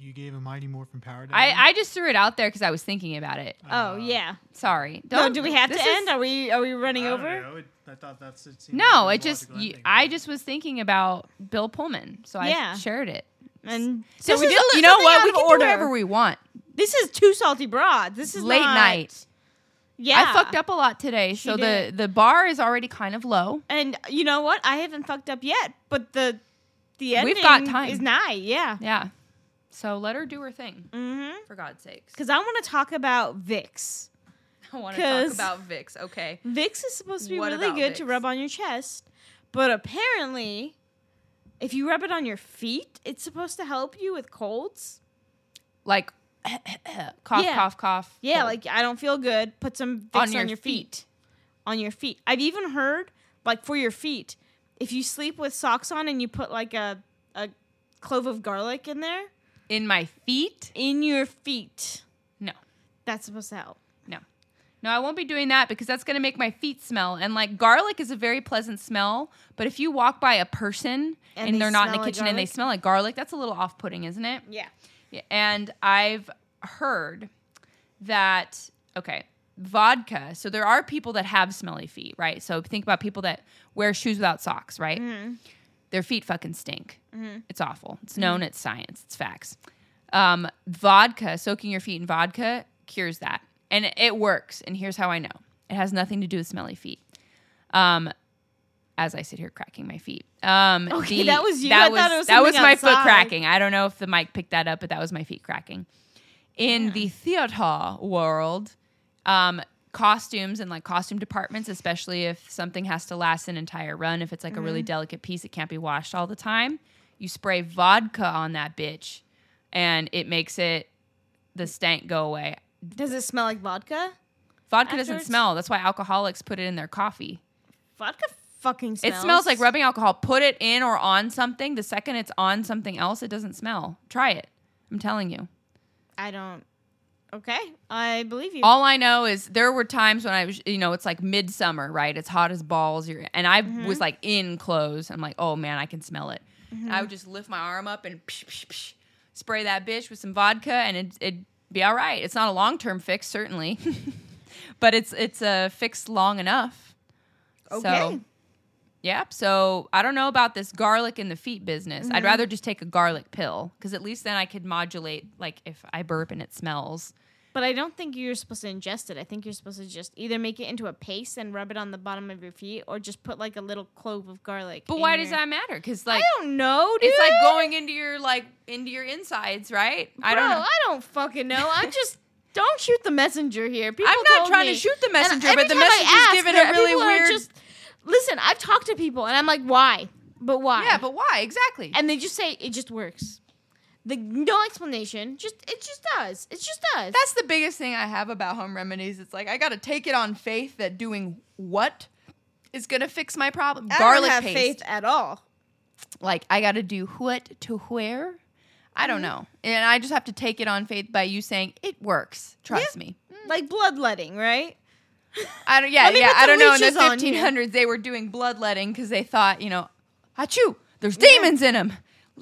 [SPEAKER 3] You gave a Mighty Morphin Power
[SPEAKER 1] I, I just threw it out there because I was thinking about it.
[SPEAKER 2] Oh yeah.
[SPEAKER 1] Sorry.
[SPEAKER 2] No,
[SPEAKER 1] Don't,
[SPEAKER 2] do we have to
[SPEAKER 1] this is-
[SPEAKER 2] end? Are we? Are we running over?
[SPEAKER 3] I thought that's it.
[SPEAKER 1] No,
[SPEAKER 3] like
[SPEAKER 1] it just you,
[SPEAKER 3] ending.
[SPEAKER 1] I just was thinking about Bill Pullman, so
[SPEAKER 2] Yeah.
[SPEAKER 1] I shared it.
[SPEAKER 2] And so
[SPEAKER 1] This
[SPEAKER 2] we did
[SPEAKER 1] you know what? We can
[SPEAKER 2] order.
[SPEAKER 1] do whatever we want.
[SPEAKER 2] This is two salty broads. This is
[SPEAKER 1] Late
[SPEAKER 2] not-
[SPEAKER 1] night.
[SPEAKER 2] Yeah,
[SPEAKER 1] I fucked up a lot today,
[SPEAKER 2] She
[SPEAKER 1] so the
[SPEAKER 2] did.
[SPEAKER 1] the bar is already kind of low.
[SPEAKER 2] And you know what? I haven't fucked up yet, but the the ending
[SPEAKER 1] We've got time.
[SPEAKER 2] is nigh. Yeah.
[SPEAKER 1] Yeah. So let her do her thing,
[SPEAKER 2] Mm-hmm.
[SPEAKER 1] for God's sakes.
[SPEAKER 2] Because I want to talk about Vicks.
[SPEAKER 1] I want to talk about Vicks. Okay.
[SPEAKER 2] Vicks is supposed to be
[SPEAKER 1] What
[SPEAKER 2] really good to rub on your chest, but apparently, if you rub it on your feet, it's supposed to help you with colds.
[SPEAKER 1] Like cough,
[SPEAKER 2] Yeah.
[SPEAKER 1] cough, cough.
[SPEAKER 2] Yeah,
[SPEAKER 1] cold.
[SPEAKER 2] like I don't feel good. Put some
[SPEAKER 1] On
[SPEAKER 2] on
[SPEAKER 1] your
[SPEAKER 2] your, feet. On your feet. I've even heard like for your feet, if you sleep with socks on and you put like a a clove of garlic in there
[SPEAKER 1] in my feet.
[SPEAKER 2] in your feet,
[SPEAKER 1] No.
[SPEAKER 2] that's supposed to help.
[SPEAKER 1] No. I won't be doing that because that's going to make my feet smell. And like garlic is a very pleasant smell, but if you walk by a person
[SPEAKER 2] And
[SPEAKER 1] and,
[SPEAKER 2] they
[SPEAKER 1] they're not in the
[SPEAKER 2] like
[SPEAKER 1] kitchen and they smell like garlic, that's a little off-putting, isn't it?
[SPEAKER 2] Yeah.
[SPEAKER 1] Yeah, And I've heard that okay, vodka. So there are people that have smelly feet, right? So think about people that wear shoes without socks, right?
[SPEAKER 2] Mm-hmm.
[SPEAKER 1] Their feet fucking stink. It's awful. It's known. It's science. It's facts. Um, vodka, soaking your feet in vodka cures that, and it works. And here's how I know: it has nothing to do with smelly feet. Um, as I sit here cracking my feet. Um,
[SPEAKER 2] Okay, that was you.
[SPEAKER 1] That was,
[SPEAKER 2] was
[SPEAKER 1] that was my foot cracking. I don't know if the mic picked that up, but that was my feet cracking. In the theater world, um, costumes and like costume departments, especially if something has to last an entire run, if it's like a
[SPEAKER 2] Mm-hmm.
[SPEAKER 1] really delicate piece, it can't be washed all the time. You spray vodka on that bitch, and it makes it the stank go away.
[SPEAKER 2] Does it smell like vodka?
[SPEAKER 1] Vodka doesn't smell. That's why alcoholics put it in their coffee.
[SPEAKER 2] Vodka fucking smells.
[SPEAKER 1] It smells like rubbing alcohol. Put it in or on something. The second it's on something else, it doesn't smell. Try it. I'm telling you.
[SPEAKER 2] I don't. Okay, I believe you.
[SPEAKER 1] All I know is there were times when I was, you know, it's like midsummer, right? It's hot as balls. You're, and I
[SPEAKER 2] Mm-hmm.
[SPEAKER 1] was like in clothes. I'm like, oh man, I can smell it. And I would just lift my arm up and psh, psh, psh, spray that bitch with some vodka, and it, it'd be all right. It's not a long term fix, certainly, but it's it's a fix long enough.
[SPEAKER 2] Okay.
[SPEAKER 1] So, Yep. So I don't know about this garlic in the feet business.
[SPEAKER 2] Mm-hmm.
[SPEAKER 1] I'd rather just take a garlic pill because at least then I could modulate, like if I burp and it smells.
[SPEAKER 2] But I don't think you're supposed to ingest it. I think you're supposed to just either make it into a paste and rub it on the bottom of your feet, or just put like a little clove of garlic.
[SPEAKER 1] But why
[SPEAKER 2] your-
[SPEAKER 1] does that matter? Because like I
[SPEAKER 2] don't know, dude.
[SPEAKER 1] it's like going into your like into your insides, right? I don't know.
[SPEAKER 2] I don't fucking know. I'm just. Don't shoot the messenger here. People
[SPEAKER 1] I'm not trying to shoot the messenger, but the messenger's given a really weird.
[SPEAKER 2] Just, listen, I've talked to people, and I'm like, why? But why?
[SPEAKER 1] yeah, but why exactly?
[SPEAKER 2] and they just say it just works. The no explanation. Just it just does. It just does.
[SPEAKER 1] That's the biggest thing I have about home remedies. It's like I got to take it on faith that doing what is going to fix my problem.
[SPEAKER 2] I
[SPEAKER 1] Garlic
[SPEAKER 2] don't have
[SPEAKER 1] paste.
[SPEAKER 2] faith at all.
[SPEAKER 1] like I got to do what to where. I don't mm-hmm. know, and I just have to take it on faith by you saying it works. Trust me. Mm.
[SPEAKER 2] Like bloodletting, right?
[SPEAKER 1] I don't. Yeah,
[SPEAKER 2] Let me
[SPEAKER 1] yeah. I don't know. In the
[SPEAKER 2] leeches on here.
[SPEAKER 1] 1500s, they were doing bloodletting because they thought, you know, achoo, there's demons in them.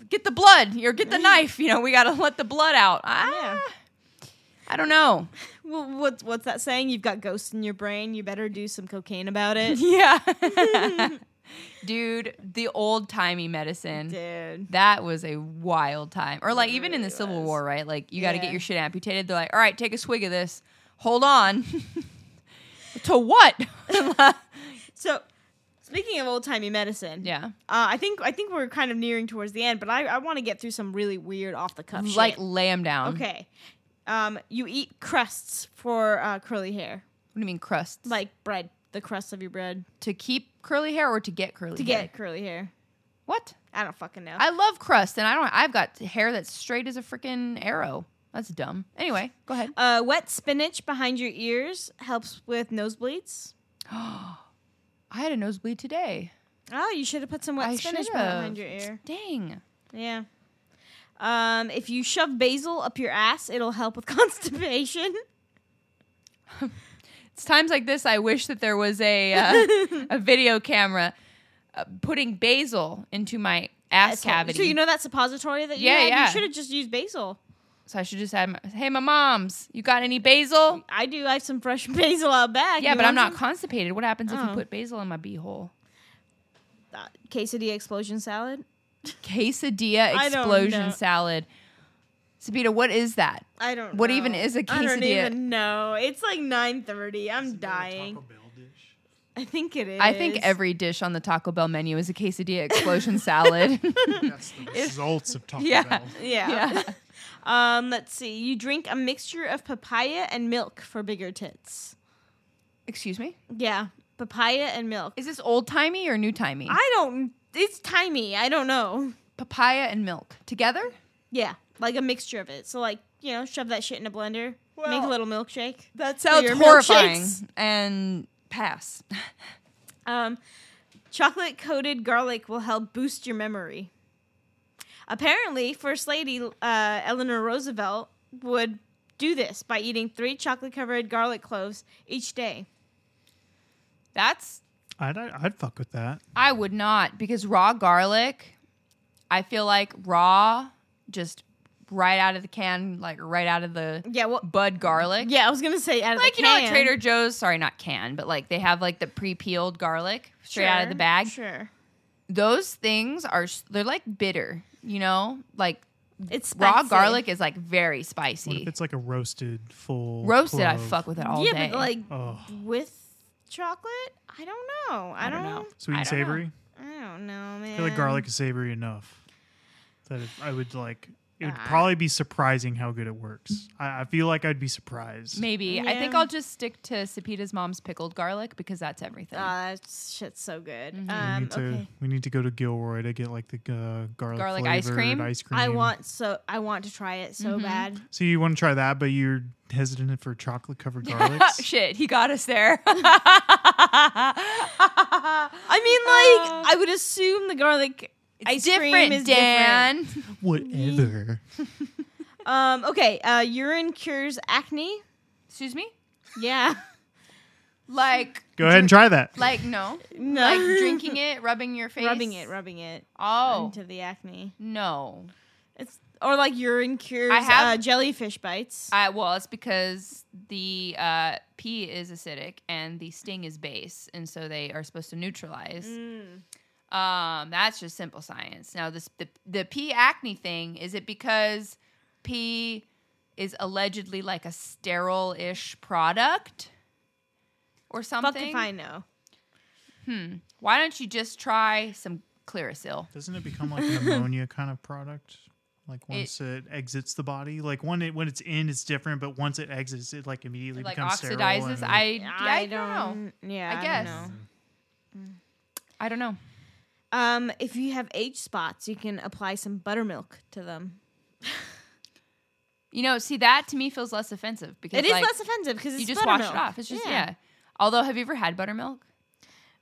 [SPEAKER 1] Get the blood, or get the knife. You know, we got to let the blood out. Ah, I don't know.
[SPEAKER 2] Well, what's what's that saying? You've got ghosts in your brain. You better do some cocaine about it,
[SPEAKER 1] Yeah, dude, the old timey medicine.
[SPEAKER 2] dude.
[SPEAKER 1] That was a wild time. Or like even in the
[SPEAKER 2] really
[SPEAKER 1] Civil
[SPEAKER 2] was.
[SPEAKER 1] War, right? Like you got to get your shit amputated. They're like, "All right, take a swig of this. Hold on." to what?
[SPEAKER 2] So, speaking of old timey medicine,
[SPEAKER 1] yeah.
[SPEAKER 2] uh, I think I think we're kind of nearing towards the end, but I, I want to get through some really weird off the cuff
[SPEAKER 1] Like
[SPEAKER 2] shit.
[SPEAKER 1] lay them down.
[SPEAKER 2] Okay, um, you eat crusts for uh, curly hair,
[SPEAKER 1] What do you mean crusts?
[SPEAKER 2] like bread, the crust of your bread
[SPEAKER 1] to keep curly hair or to get curly
[SPEAKER 2] to
[SPEAKER 1] hair?
[SPEAKER 2] get curly hair.
[SPEAKER 1] What?
[SPEAKER 2] I don't fucking know.
[SPEAKER 1] I love crust and I don't I've got hair that's straight as a freaking arrow. That's dumb. Anyway, go ahead.
[SPEAKER 2] uh, wet spinach behind your ears helps with nosebleeds.
[SPEAKER 1] I had a nosebleed today.
[SPEAKER 2] Oh, you should have put some wet
[SPEAKER 1] I
[SPEAKER 2] spinach
[SPEAKER 1] should've.
[SPEAKER 2] behind your ear.
[SPEAKER 1] Dang.
[SPEAKER 2] Yeah. Um, if you shove basil up your ass, it'll help with constipation.
[SPEAKER 1] It's times like this I wish that there was a uh, a video camera uh, putting basil into my ass cavity.
[SPEAKER 2] So you know that suppository that you
[SPEAKER 1] Yeah,
[SPEAKER 2] had?
[SPEAKER 1] yeah.
[SPEAKER 2] You should have just used basil.
[SPEAKER 1] So I should just add, my, hey, my mom's, you got any basil?
[SPEAKER 2] I do. I have some fresh basil out back.
[SPEAKER 1] Yeah,
[SPEAKER 2] You
[SPEAKER 1] but I'm not
[SPEAKER 2] some?
[SPEAKER 1] constipated. What happens if you
[SPEAKER 2] Oh.
[SPEAKER 1] put basil in my beehole?
[SPEAKER 2] Uh, quesadilla explosion salad.
[SPEAKER 1] Quesadilla explosion salad. Sepideh, what is that?
[SPEAKER 2] I don't. Know.
[SPEAKER 1] What
[SPEAKER 2] know.
[SPEAKER 1] even is a
[SPEAKER 2] I don't
[SPEAKER 1] quesadilla?
[SPEAKER 2] even know. It's like nine thirty. I'm dying. Taco Bell dish. I think it is.
[SPEAKER 1] I think every dish on the Taco Bell menu is a quesadilla explosion salad.
[SPEAKER 3] That's the results of Taco
[SPEAKER 1] Yeah.
[SPEAKER 3] Bell.
[SPEAKER 2] Yeah.
[SPEAKER 1] yeah.
[SPEAKER 2] Um. Let's see. You drink a mixture of papaya and milk for bigger tits.
[SPEAKER 1] Excuse me?
[SPEAKER 2] Yeah, papaya and milk.
[SPEAKER 1] Is this old timey or new timey?
[SPEAKER 2] I don't. It's timey. I don't know.
[SPEAKER 1] Papaya and milk together?
[SPEAKER 2] Yeah, like a mixture of it. So like you know, shove that shit in a blender, make a little milkshake.
[SPEAKER 1] That
[SPEAKER 2] sounds
[SPEAKER 1] horrifying.
[SPEAKER 2] milkshakes.
[SPEAKER 1] And pass.
[SPEAKER 2] Um, chocolate coated garlic will help boost your memory. Apparently, First Lady uh, Eleanor Roosevelt would do this by eating three chocolate covered garlic cloves each day.
[SPEAKER 1] That's
[SPEAKER 3] I'd, I'd fuck with that.
[SPEAKER 1] I would not because raw garlic, I feel like raw, just right out of the can, like right out of the
[SPEAKER 2] Yeah, well,
[SPEAKER 1] bud garlic.
[SPEAKER 2] yeah, I was gonna say out of
[SPEAKER 1] Like
[SPEAKER 2] the
[SPEAKER 1] you know, at. Trader Joe's. Sorry, not can, but like they have like the pre-peeled garlic straight out of the bag.
[SPEAKER 2] Sure,
[SPEAKER 1] Those things are they're like bitter. You know, like
[SPEAKER 2] it's
[SPEAKER 1] raw
[SPEAKER 2] spicy.
[SPEAKER 1] garlic is like very
[SPEAKER 3] What
[SPEAKER 1] spicy.
[SPEAKER 3] if it's like a roasted full
[SPEAKER 1] Roasted, I
[SPEAKER 3] clove?
[SPEAKER 1] fuck with it all
[SPEAKER 2] yeah,
[SPEAKER 1] day.
[SPEAKER 2] but like
[SPEAKER 3] Oh,
[SPEAKER 2] with chocolate, I don't know. I,
[SPEAKER 1] I don't
[SPEAKER 2] don't
[SPEAKER 1] know.
[SPEAKER 2] know.
[SPEAKER 3] sweet
[SPEAKER 1] I
[SPEAKER 3] and
[SPEAKER 1] don't know.
[SPEAKER 3] savory.
[SPEAKER 2] I don't know, man.
[SPEAKER 3] I feel like garlic is savory enough that it, I would like. It would
[SPEAKER 2] Ah.
[SPEAKER 3] probably be surprising how good it works. I, I feel like I'd be surprised.
[SPEAKER 1] Maybe I think I'll just stick to Sepideh's mom's pickled garlic because that's everything.
[SPEAKER 2] Oh, that shit's so good.
[SPEAKER 1] Mhm.
[SPEAKER 3] we
[SPEAKER 2] Um,
[SPEAKER 3] need to
[SPEAKER 2] okay.
[SPEAKER 3] we need to go to Gilroy to get like the uh, garlic
[SPEAKER 1] Garlic ice
[SPEAKER 3] flavored
[SPEAKER 1] cream?
[SPEAKER 3] Ice cream.
[SPEAKER 2] I want so I want to try it so
[SPEAKER 1] Mhm.
[SPEAKER 2] bad.
[SPEAKER 3] So you want to try that, but you're hesitant for chocolate covered garlics.
[SPEAKER 1] Shit, he got us there.
[SPEAKER 2] I mean, like I would assume the garlic ice
[SPEAKER 1] different,
[SPEAKER 2] cream is
[SPEAKER 1] Dan.
[SPEAKER 3] Whatever.
[SPEAKER 2] different. Um, okay, uh, urine cures acne.
[SPEAKER 1] Excuse me.
[SPEAKER 2] Yeah,
[SPEAKER 1] Like,
[SPEAKER 3] Go ahead and try that.
[SPEAKER 1] like no,
[SPEAKER 2] no,
[SPEAKER 1] like drinking it, rubbing your face,
[SPEAKER 2] rubbing it, rubbing it
[SPEAKER 1] Oh
[SPEAKER 2] into the acne.
[SPEAKER 1] no.
[SPEAKER 2] It's or like urine cures
[SPEAKER 1] I have-
[SPEAKER 2] uh, jellyfish bites.
[SPEAKER 1] I well, it's because the uh, pee is acidic and the sting is base, and so they are supposed to neutralize.
[SPEAKER 2] Mm.
[SPEAKER 1] Um, that's just simple science. Now, this the the pee acne thing is it because pee is allegedly like a sterile-ish product or something?
[SPEAKER 2] Fuck if I know.
[SPEAKER 1] Hmm. Why don't you just try some Clearasil?
[SPEAKER 3] Doesn't it become like an ammonia kind of product? Like once it, exits the body, like when it when it's in, it's different, but once it exits, it like immediately
[SPEAKER 1] It like
[SPEAKER 3] becomes sterile
[SPEAKER 1] oxidizes.
[SPEAKER 3] and-
[SPEAKER 1] I, yeah, I don't know.
[SPEAKER 2] Yeah,
[SPEAKER 1] I
[SPEAKER 2] I,
[SPEAKER 1] guess.
[SPEAKER 2] don't know.
[SPEAKER 1] I don't know.
[SPEAKER 2] Um, if you have age spots, you can apply some buttermilk to them.
[SPEAKER 1] You know, see that to me feels less offensive because
[SPEAKER 2] It is
[SPEAKER 1] like,
[SPEAKER 2] less offensive because
[SPEAKER 1] you just wash it off. It's just yeah. Although, have you ever had buttermilk?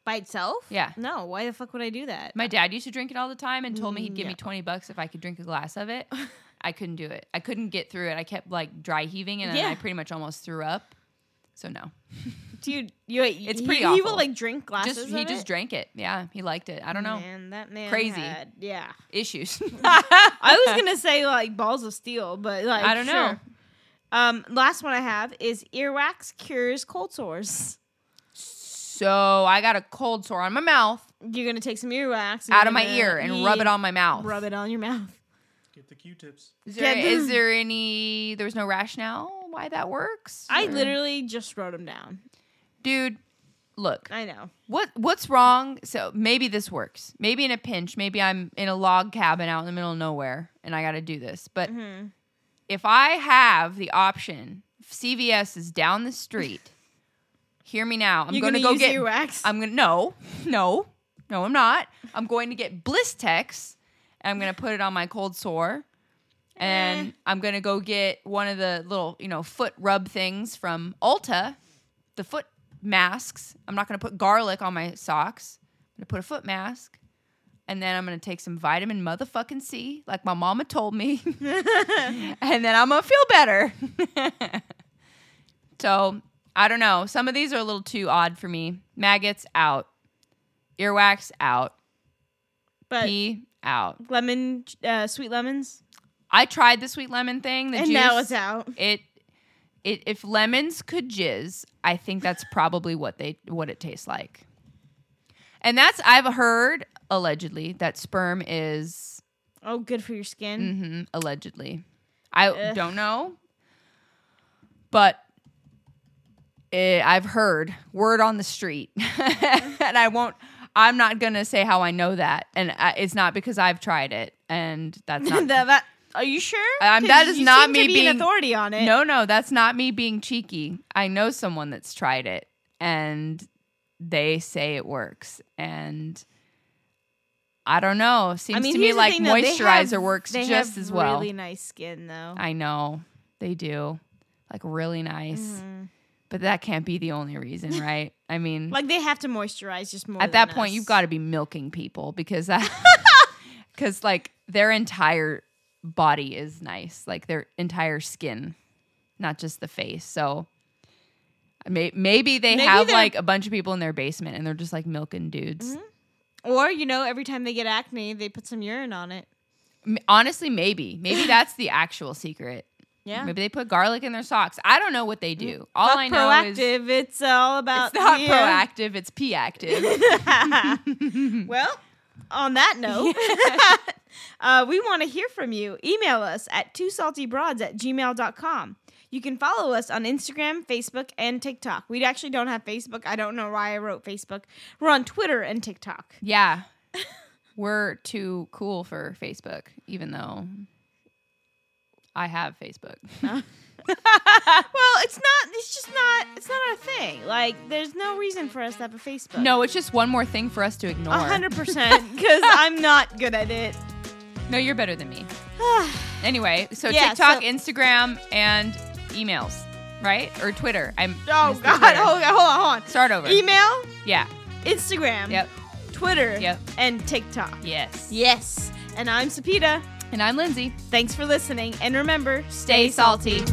[SPEAKER 2] by itself.
[SPEAKER 1] Yeah.
[SPEAKER 2] No, why the fuck would I do that?
[SPEAKER 1] My dad used to drink it all the time and told me he'd give me
[SPEAKER 2] Mm,
[SPEAKER 1] 20 bucks if I could drink a glass of it. I couldn't do it. I couldn't get through it. I kept like dry heaving and then
[SPEAKER 2] Yeah.
[SPEAKER 1] I pretty much almost threw up. So no.
[SPEAKER 2] Dude, you
[SPEAKER 1] It's
[SPEAKER 2] he,
[SPEAKER 1] pretty
[SPEAKER 2] He
[SPEAKER 1] awful.
[SPEAKER 2] will like drink glasses.
[SPEAKER 1] Just he
[SPEAKER 2] of
[SPEAKER 1] just
[SPEAKER 2] it?
[SPEAKER 1] drank it. Yeah, he liked it. I don't know.
[SPEAKER 2] Man, that man
[SPEAKER 1] Crazy.
[SPEAKER 2] had- yeah,
[SPEAKER 1] Issues.
[SPEAKER 2] I was gonna say like balls of steel, but like
[SPEAKER 1] I don't know.
[SPEAKER 2] Um, last one I have is earwax cures cold sores.
[SPEAKER 1] so I got a cold sore on my mouth
[SPEAKER 2] You're gonna take some earwax and
[SPEAKER 1] out of my ear and rub it on my mouth.
[SPEAKER 2] Rub it on your mouth.
[SPEAKER 3] Get the Q-tips.
[SPEAKER 1] Is there,
[SPEAKER 2] Yeah,
[SPEAKER 1] is
[SPEAKER 2] the-
[SPEAKER 1] there any there was no rationale why that works?
[SPEAKER 2] I
[SPEAKER 1] Or-
[SPEAKER 2] literally just wrote them down.
[SPEAKER 1] Dude, look.
[SPEAKER 2] I know.
[SPEAKER 1] What what's wrong? So maybe this works. Maybe in a pinch, maybe I'm in a log cabin out in the middle of nowhere and I got to do this. But
[SPEAKER 2] Mm-hmm.
[SPEAKER 1] if I have the option, CVS is down the street. hear me now. I'm
[SPEAKER 2] You're
[SPEAKER 1] going to
[SPEAKER 2] gonna
[SPEAKER 1] go get
[SPEAKER 2] earwax?
[SPEAKER 1] I'm going to no. No. No, I'm not. I'm going to get Blistex and I'm going to put it on my cold sore. And
[SPEAKER 2] Eh.
[SPEAKER 1] I'm going to go get one of the little, you know, foot rub things from Ulta, the foot masks. I'm not going to put garlic on my socks. I'm going to put a foot mask. And then I'm going to take some vitamin motherfucking C, like my mama told me. and then I'm going to feel better. so I don't know. Some of these are a little too odd for me. Maggots out. Earwax out.
[SPEAKER 2] but
[SPEAKER 1] Pee out.
[SPEAKER 2] lemon, uh, sweet lemons,
[SPEAKER 1] I tried the sweet lemon thing. The
[SPEAKER 2] and
[SPEAKER 1] juice.
[SPEAKER 2] now it's out.
[SPEAKER 1] It, it. If lemons could jizz, I think that's probably what they what it tastes like. And that's I've heard allegedly that sperm is
[SPEAKER 2] Oh, good for your skin.
[SPEAKER 1] Mm-hmm, allegedly. I
[SPEAKER 2] Ugh.
[SPEAKER 1] don't know, but eh, I've heard word on the street, and I won't. I'm not gonna say how I know that, and I, it's not because I've tried it, and that's not.
[SPEAKER 2] That- that- are you sure?
[SPEAKER 1] Um, that is not me
[SPEAKER 2] be
[SPEAKER 1] being-
[SPEAKER 2] an authority on it.
[SPEAKER 1] no, no, that's not me being cheeky. I know someone that's tried it, and they say it works, and. I don't know. Seems
[SPEAKER 2] I mean,
[SPEAKER 1] to me like
[SPEAKER 2] thing, though,
[SPEAKER 1] moisturizer
[SPEAKER 2] have-
[SPEAKER 1] works just as well.
[SPEAKER 2] Really nice skin though.
[SPEAKER 1] I know they do, like really nice.
[SPEAKER 2] Mhm.
[SPEAKER 1] But that can't be the only reason, right? I mean,
[SPEAKER 2] Like they have to moisturize just more.
[SPEAKER 1] at
[SPEAKER 2] than
[SPEAKER 1] that point, you've got to be milking people because that, because like their entire body is nice, like their entire skin, not just the face. So may- maybe they
[SPEAKER 2] Maybe
[SPEAKER 1] have like a bunch of people in their basement and they're just like milking dudes.
[SPEAKER 2] Mhm. Or you know, every time they get acne, they put some urine on it.
[SPEAKER 1] Honestly, maybe, maybe that's the actual secret.
[SPEAKER 2] Yeah.
[SPEAKER 1] Maybe they put garlic in their socks. I don't know what they do. All I know is
[SPEAKER 2] it's all about.
[SPEAKER 1] it's not Proactiv. It's P active.
[SPEAKER 2] well, on that note, uh, we want to hear from you. Email us at twosaltybroads at gmail.com. You can follow us on Instagram, Facebook, and TikTok. We actually don't have Facebook. I don't know why I wrote Facebook. We're on Twitter and TikTok.
[SPEAKER 1] yeah, we're too cool for Facebook, even though I have Facebook.
[SPEAKER 2] well, it's not. It's just not. It's not our thing. Like, there's no reason for us to have a Facebook.
[SPEAKER 1] No, it's just one more thing for us to ignore.
[SPEAKER 2] a hundred percent. Because I'm not good at it.
[SPEAKER 1] No, you're better than me. Anyway, so
[SPEAKER 2] Yeah,
[SPEAKER 1] TikTok,
[SPEAKER 2] so-
[SPEAKER 1] Instagram, and emails, right? Or Twitter. I'm
[SPEAKER 2] Oh
[SPEAKER 1] missed the
[SPEAKER 2] God!
[SPEAKER 1] Twitter.
[SPEAKER 2] Hold on, hold on, hold on.
[SPEAKER 1] Start over.
[SPEAKER 2] Email,
[SPEAKER 1] Yeah.
[SPEAKER 2] Instagram,
[SPEAKER 1] Yep.
[SPEAKER 2] Twitter,
[SPEAKER 1] Yep.
[SPEAKER 2] and TikTok.
[SPEAKER 1] Yes.
[SPEAKER 2] Yes. And I'm Sepideh.
[SPEAKER 1] And I'm Lindsey.
[SPEAKER 2] Thanks for listening. And remember,
[SPEAKER 1] Stay salty.